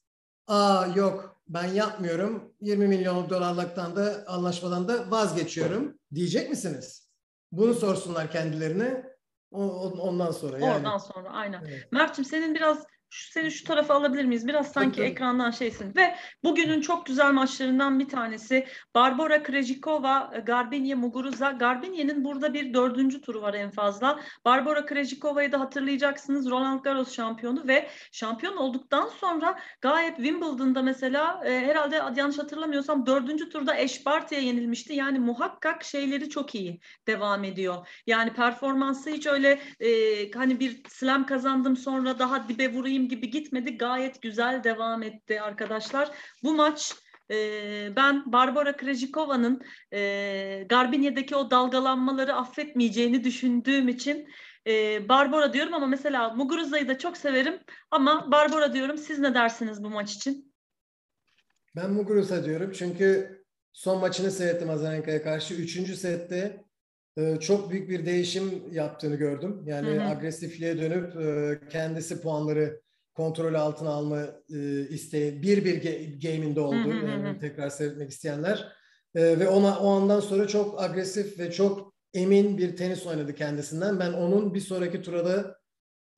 aa yok ben yapmıyorum 20 milyon dolarlıktan da anlaşmadan da vazgeçiyorum diyecek misiniz? Bunu sorsunlar kendilerine. ondan sonra yani.
Oradan sonra aynen. Evet. Mert'cim senin biraz şu, seni şu tarafa alabilir miyiz? Biraz sanki tabii, ekrandan şeysin. Ve bugünün çok güzel maçlarından bir tanesi Barbara Krejcikova, Garbine Muguruza. Garbine'nin burada bir dördüncü turu var en fazla. Barbara Krejcikova'yı da hatırlayacaksınız. Roland Garros şampiyonu ve şampiyon olduktan sonra gayet Wimbledon'da mesela e, herhalde yanlış hatırlamıyorsam dördüncü turda Eş Barty'ye yenilmişti. Yani muhakkak şeyleri çok iyi devam ediyor. Yani performansı hiç öyle e, hani bir slam kazandım sonra daha dibe vurayım beklediğim gibi gitmedi. Gayet güzel devam etti arkadaşlar. Bu maç e, ben Barbara Krejcikova'nın e, Garbinya'daki o dalgalanmaları affetmeyeceğini düşündüğüm için e, Barbara diyorum ama mesela Muguruza'yı da çok severim ama Barbara diyorum. Siz ne dersiniz bu maç için?
Ben Muguruza diyorum çünkü son maçını seyrettim Azarenka'ya karşı. Üçüncü sette çok büyük bir değişim yaptığını gördüm. Yani hı hı. agresifliğe dönüp kendisi puanları kontrol altına alma e, isteği bir bir game'inde oldu. yani tekrar seyretmek isteyenler. E, ve ona o andan sonra çok agresif ve çok emin bir tenis oynadı kendisinden. Ben onun bir sonraki turada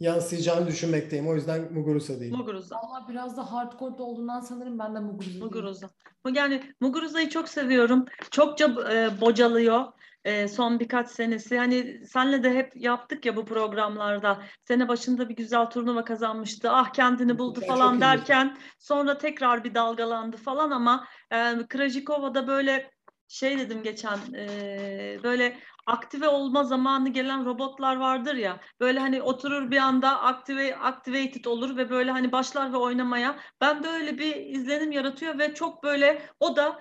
yansıyacağını düşünmekteyim. O yüzden Muguruza değil.
Muguruza.
Valla biraz da hardcore olduğundan sanırım ben de Muguruza.
Muguruza. Yani Muguruza'yı çok seviyorum. Çokça e, bocalıyor e, son birkaç senesi. Hani senle de hep yaptık ya bu programlarda. Sene başında bir güzel turnuva kazanmıştı. Ah kendini buldu Güzel, falan derken sonra tekrar bir dalgalandı falan ama e, Krajikova'da böyle şey dedim geçen e, böyle aktive olma zamanı gelen robotlar vardır ya böyle hani oturur bir anda active, activated olur ve böyle hani başlar ve oynamaya ben de öyle bir izlenim yaratıyor ve çok böyle o da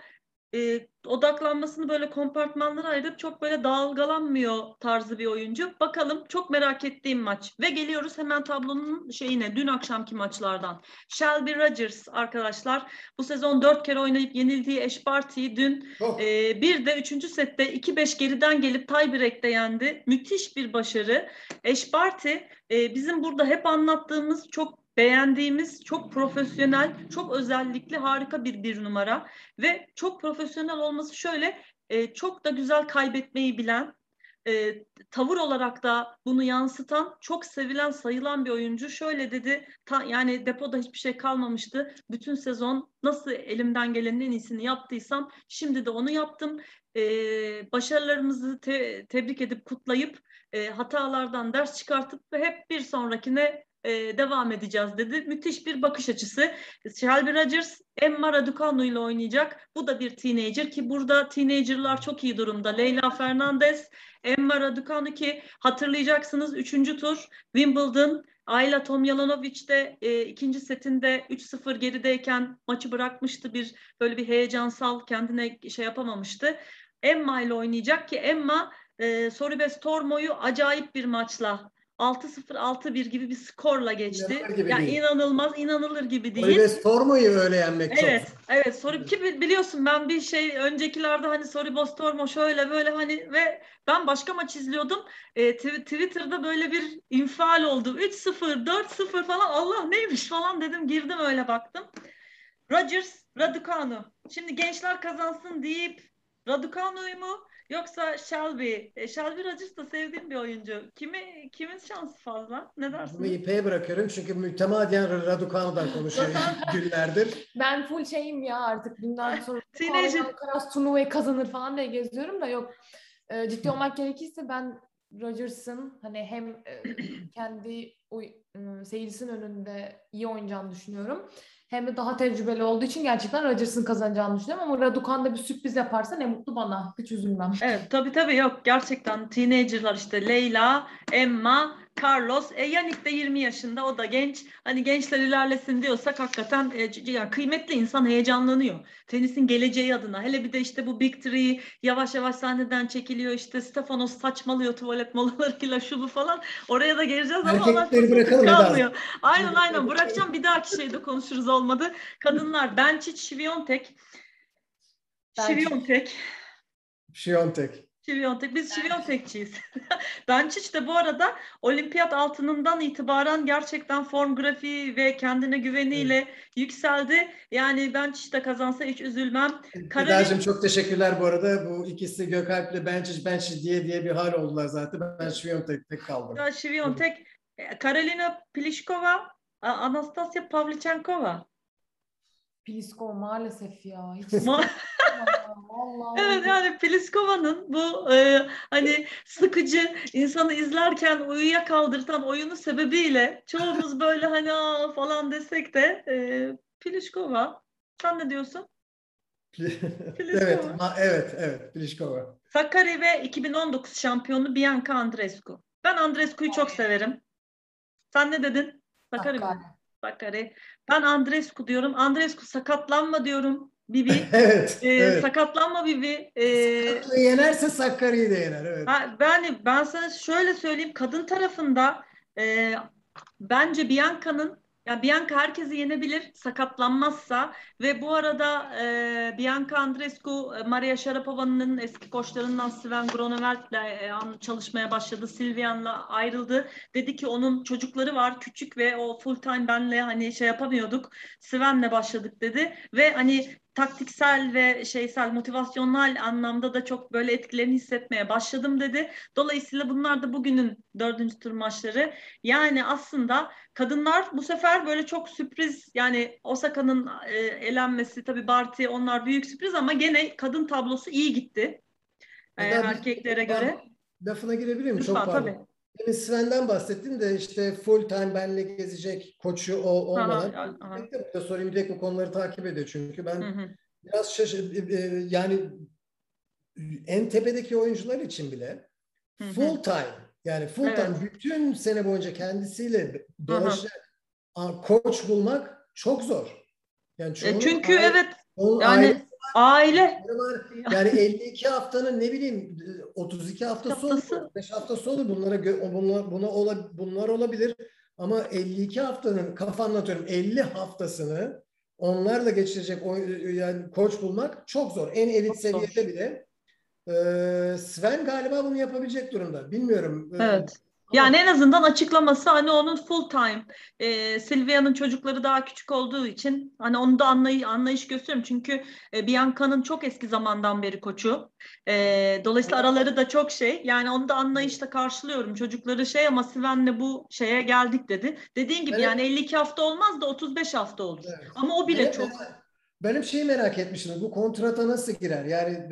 e, odaklanmasını böyle kompartmanlara ayırıp çok böyle dalgalanmıyor tarzı bir oyuncu. Bakalım çok merak ettiğim maç. Ve geliyoruz hemen tablonun şeyine dün akşamki maçlardan. Shelby Rogers arkadaşlar bu sezon dört kere oynayıp yenildiği Eş Barty'yi dün oh. e, bir de üçüncü sette 2-5 geriden gelip tiebreak'te yendi. Müthiş bir başarı. Eş Barty e, bizim burada hep anlattığımız çok beğendiğimiz çok profesyonel, çok özellikli harika bir bir numara ve çok profesyonel olması şöyle e, çok da güzel kaybetmeyi bilen, e, tavır olarak da bunu yansıtan, çok sevilen, sayılan bir oyuncu. Şöyle dedi, ta, yani depoda hiçbir şey kalmamıştı. Bütün sezon nasıl elimden gelenin en iyisini yaptıysam şimdi de onu yaptım. E, başarılarımızı te, tebrik edip kutlayıp e, hatalardan ders çıkartıp hep bir sonrakine e, devam edeceğiz dedi. Müthiş bir bakış açısı. Shelby Rogers Emma Raducanu ile oynayacak. Bu da bir teenager ki burada teenagerlar çok iyi durumda. Leyla Fernandez, Emma Raducanu ki hatırlayacaksınız 3. tur Wimbledon Ayla Tomjanovic de e, ikinci setinde 3-0 gerideyken maçı bırakmıştı. Bir böyle bir heyecansal kendine şey yapamamıştı. Emma ile oynayacak ki Emma e, Soribes Tormo'yu acayip bir maçla 6-0 6-1 gibi bir skorla geçti. Ya yani inanılmaz, inanılır gibi değil.
Öyle Stormo'yu öyle yenmek
evet, çok. Evet, Sorib ki biliyorsun ben bir şey öncekilerde hani Soribos Tormo şöyle böyle hani ve ben başka maç izliyordum. E, Twitter'da böyle bir infial oldu. 3-0, 4-0 falan Allah neymiş falan dedim. Girdim öyle baktım. Rodgers, Raducanu. Şimdi gençler kazansın deyip Raducanu'yu mu Yoksa Shelby. E, Shelby Rogers da sevdiğim bir oyuncu. Kimi kimin şansı fazla? Ne dersin?
Bunu İpek'e bırakıyorum çünkü mütemadiyen Raducanu'dan konuşuyor günlerdir.
Ben full şeyim ya artık bundan sonra Teenager. Karas turnuvayı kazanır falan diye geziyorum da yok. E, ciddi olmak gerekirse ben Rodgers'ın hani hem e, kendi e, seyircisinin önünde iyi oynayacağını düşünüyorum hem de daha tecrübeli olduğu için gerçekten Rodgers'ın kazanacağını düşünüyorum ama Raducan da bir sürpriz yaparsa ne mutlu bana. Hiç üzülmem.
Evet tabii tabii yok gerçekten teenagerlar işte Leyla, Emma, Carlos, e, Yannick de 20 yaşında o da genç. Hani gençler ilerlesin diyorsak hakikaten e, yani kıymetli insan heyecanlanıyor. Tenisin geleceği adına. Hele bir de işte bu Big Three yavaş yavaş sahneden çekiliyor. İşte Stefanos saçmalıyor tuvalet molalarıyla şu bu falan. Oraya da geleceğiz ama onlar kalmıyor. Aynen aynen bırakacağım bir dahaki şeyde konuşuruz olmadı. Kadınlar Benčić, Şiviyontek. Şiviyontek.
Şiviyontek.
Şiviyontek. Biz Şiviyontekçiyiz. Benčić de bu arada olimpiyat altınından itibaren gerçekten form grafiği ve kendine güveniyle evet. yükseldi. Yani Benčić de kazansa hiç üzülmem.
Karolin... çok teşekkürler bu arada. Bu ikisi Gökalp'le Benčić Benčić diye diye bir hal oldular zaten. Ben Şiviyontek'te kaldım.
Ya Şiviyontek, Karolina Pliskova, Anastasia Pavlichenkova.
Pliskova maalesef ya. Hiç
Allah evet yani Pliskovan'ın bu e, hani sıkıcı insanı izlerken uyuya kaldırtan oyunu sebebiyle çoğumuz böyle hani Aa, falan desek de e, Pliskova sen ne diyorsun?
evet, evet, evet, Pliskova.
Sakkari ve 2019 şampiyonu Bianca Andreescu. Ben Andreescu'yu çok severim. Sen ne dedin? Sakkari mi? Ben Andreescu diyorum. Andreescu sakatlanma diyorum. Bibi.
evet,
ee,
evet.
Sakatlanma Bibi.
Ee, Sakatlığı yenerse Sakkari'yi de yener. Evet.
Ben, ben sana şöyle söyleyeyim. Kadın tarafında e, bence Bianca'nın yani Bianca herkesi yenebilir sakatlanmazsa ve bu arada e, Bianca Andreescu, Maria Sharapova'nın eski koçlarından Sven Gronevelt'le e, çalışmaya başladı. Silvian'la ayrıldı. Dedi ki onun çocukları var küçük ve o full time benle hani şey yapamıyorduk. Sven'le başladık dedi ve hani taktiksel ve şeysel motivasyonel anlamda da çok böyle etkilerini hissetmeye başladım dedi. Dolayısıyla bunlar da bugünün dördüncü tur maçları. Yani aslında kadınlar bu sefer böyle çok sürpriz yani Osaka'nın e, elenmesi tabii Barty onlar büyük sürpriz ama gene kadın tablosu iyi gitti. E, erkeklere göre.
Lafına girebilir miyim? Çok pardon. Tabii. Demin Sven'den bahsettin de işte full time benle gezecek koçu o olmadan. Aha, aha. Bir de sorayım direkt bu konuları takip ediyor çünkü ben hı hı. biraz şaşır e, e, yani en tepedeki oyuncular için bile hı hı. full time yani full evet. time bütün sene boyunca kendisiyle dolaşacak koç bulmak çok zor.
Yani e çünkü aile, evet yani aile
yani 52 haftanın ne bileyim 32 hafta sonu 5 hafta sonu bunlara bunlar buna ola, bunlar olabilir ama 52 haftanın kafa anlatıyorum 50 haftasını onlarla geçirecek yani koç bulmak çok zor. En elit çok seviyede zor. bile Sven galiba bunu yapabilecek durumda. Bilmiyorum.
Evet. Yani en azından açıklaması hani onun full time. E, Silvia'nın çocukları daha küçük olduğu için hani onu da anlay anlayış gösteriyorum. Çünkü e, Bianca'nın çok eski zamandan beri koçu. E, dolayısıyla araları da çok şey. Yani onu da anlayışla karşılıyorum. Çocukları şey ama Sven'le bu şeye geldik dedi. Dediğin gibi evet. yani 52 hafta olmaz da 35 hafta olur. Evet. Ama o bile evet, çok. Evet.
Benim şeyi merak etmiştim. Bu kontrata nasıl girer? Yani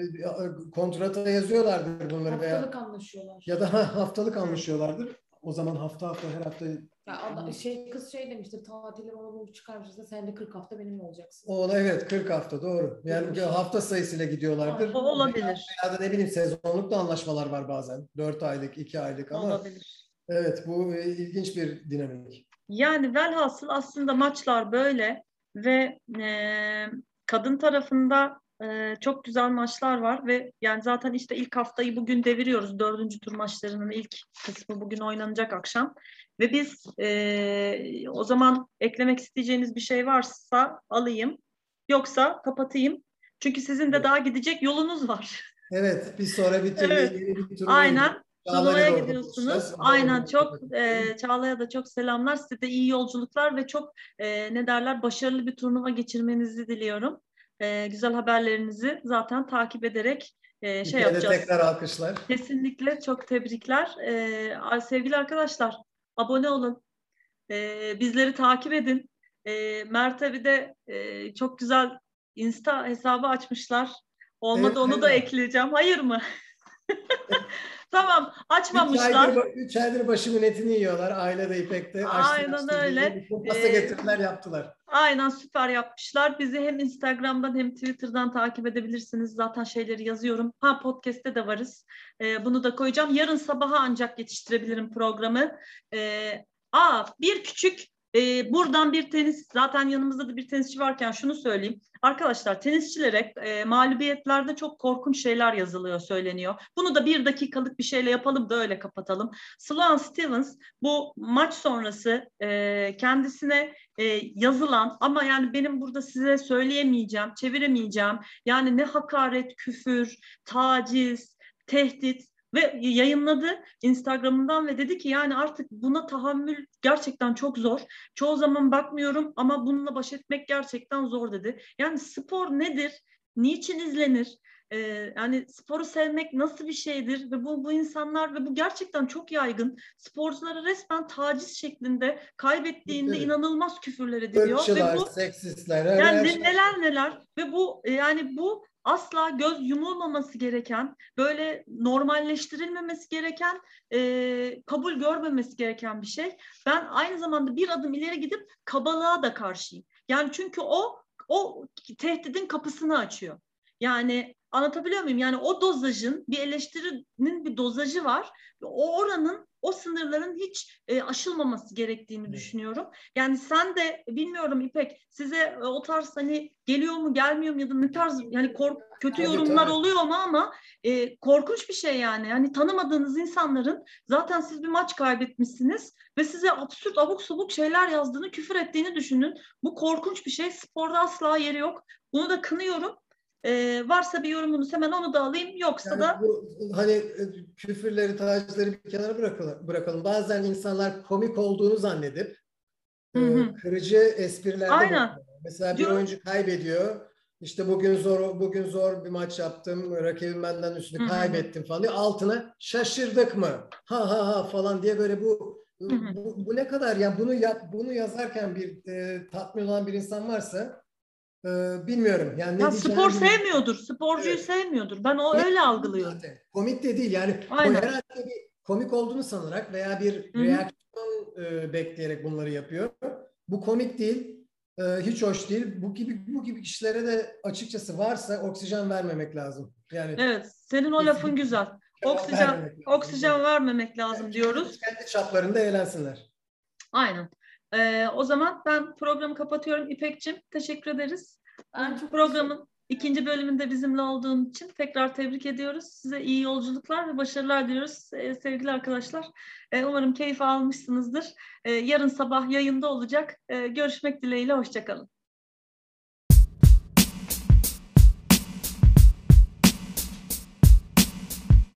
kontrata yazıyorlardır bunları
haftalık veya haftalık anlaşıyorlar.
Ya da haftalık anlaşıyorlardır. O zaman hafta hafta her hafta
ya adam, şey kız şey demiştir tatili bana bunu çıkarmışsa sen de 40 hafta benimle olacaksın.
O evet 40 hafta doğru. Yani evet. hafta sayısıyla gidiyorlardır.
O olabilir.
Ya da ne bileyim sezonluk da anlaşmalar var bazen. 4 aylık, 2 aylık ama olabilir. Evet bu e, ilginç bir dinamik.
Yani velhasıl aslında maçlar böyle ve e, kadın tarafında e, çok güzel maçlar var ve yani zaten işte ilk haftayı bugün deviriyoruz. Dördüncü tur maçlarının ilk kısmı bugün oynanacak akşam. Ve biz e, o zaman eklemek isteyeceğiniz bir şey varsa alayım. Yoksa kapatayım. Çünkü sizin de daha gidecek yolunuz var.
Evet, bir sonra bir tur.
Evet. Bir tur Aynen. Çağla'ya gidiyorsunuz. Aynen çok e, Çağla'ya da çok selamlar. Size de iyi yolculuklar ve çok e, ne derler başarılı bir turnuva geçirmenizi diliyorum. E, güzel haberlerinizi zaten takip ederek e, şey yapacağız.
tekrar alkışlar.
Kesinlikle çok tebrikler. E, sevgili arkadaşlar abone olun. E, bizleri takip edin. E, Mert'e bir de e, çok güzel Insta hesabı açmışlar. Olmadı evet, onu da ekleyeceğim. Hayır mı? Tamam açmamışlar. Üç
aydır, üç aydır başımın etini yiyorlar. Aile de İpek'te.
Aynen açtı, öyle.
Pasta ee, getirdiler yaptılar.
Aynen süper yapmışlar. Bizi hem Instagram'dan hem Twitter'dan takip edebilirsiniz. Zaten şeyleri yazıyorum. Ha podcast'te de varız. Ee, bunu da koyacağım. Yarın sabaha ancak yetiştirebilirim programı. Ee, aa bir küçük e, buradan bir tenis, zaten yanımızda da bir tenisçi varken şunu söyleyeyim. Arkadaşlar tenisçilere e, mağlubiyetlerde çok korkunç şeyler yazılıyor, söyleniyor. Bunu da bir dakikalık bir şeyle yapalım da öyle kapatalım. Sloan Stevens bu maç sonrası e, kendisine e, yazılan ama yani benim burada size söyleyemeyeceğim, çeviremeyeceğim. Yani ne hakaret, küfür, taciz, tehdit ve yayınladı Instagram'ından ve dedi ki yani artık buna tahammül gerçekten çok zor. Çoğu zaman bakmıyorum ama bununla baş etmek gerçekten zor dedi. Yani spor nedir? Niçin izlenir? Ee, yani sporu sevmek nasıl bir şeydir ve bu bu insanlar ve bu gerçekten çok yaygın sporcuları resmen taciz şeklinde kaybettiğinde
Evet.
inanılmaz küfürler ediliyor
Irkçılar,
ve bu
seksistler,
yani
şey.
neler neler ve bu e, yani bu asla göz yumulmaması gereken, böyle normalleştirilmemesi gereken, e, kabul görmemesi gereken bir şey. Ben aynı zamanda bir adım ileri gidip kabalığa da karşıyım. Yani çünkü o o tehdidin kapısını açıyor. Yani anlatabiliyor muyum? Yani o dozajın bir eleştirinin bir dozajı var. O oranın, o sınırların hiç e, aşılmaması gerektiğini
Evet.
düşünüyorum. Yani sen de bilmiyorum İpek size e, o tarz hani geliyor mu gelmiyor mu ya da ne tarz yani kork, kötü
Tabii,
yorumlar
tabii.
oluyor mu ama e, korkunç bir şey yani. Yani tanımadığınız insanların zaten siz bir maç kaybetmişsiniz ve size absürt abuk subuk şeyler yazdığını, küfür ettiğini düşünün. Bu korkunç bir şey. Sporda asla yeri yok. Bunu da kınıyorum. E, varsa bir yorumunuz hemen onu da alayım. Yoksa
Yani
da
bu hani e, küfürleri, tacizleri bir kenara bırakalım. bırakalım. Bazen insanlar komik olduğunu zannedip e,
Hı hı.
kırıcı esprilerde
Aynen.
Mesela bir
Diyor-
oyuncu kaybediyor. İşte bugün zor bugün zor bir maç yaptım. Rakibim benden üstünü
Hı hı.
kaybettim falan diyor. Altına şaşırdık mı? Ha ha ha falan diye böyle bu
Hı hı.
bu, bu ne kadar ya bunu yap bunu yazarken bir e, tatmin olan bir insan varsa e, bilmiyorum. Yani ne
ya spor sevmiyordur, sporcuyu
Evet.
sevmiyordur. Ben o
Komik
öyle algılıyorum.
zaten. Komik de değil yani. O
Aynen.
herhalde bir komik olduğunu sanarak veya bir
Hı hı.
reaksiyon e, bekleyerek bunları yapıyor. Bu komik değil. e, hiç hoş değil. Bu gibi bu gibi kişilere de açıkçası varsa oksijen vermemek lazım. Yani
Evet, senin o lafın güzel. Oksijen
vermemek lazım.
oksijen vermemek lazım
Yani
diyoruz.
Kendi çaplarında eğlensinler.
Aynen. Ee, o zaman ben programı kapatıyorum. İpekçim teşekkür ederiz.
Ben çok
Programın ikinci bölümünde bizimle olduğun için tekrar tebrik ediyoruz. Size iyi yolculuklar ve başarılar diliyoruz Ee, sevgili arkadaşlar. Ee, umarım keyif almışsınızdır. Ee, yarın sabah yayında olacak. Ee, görüşmek dileğiyle, hoşçakalın.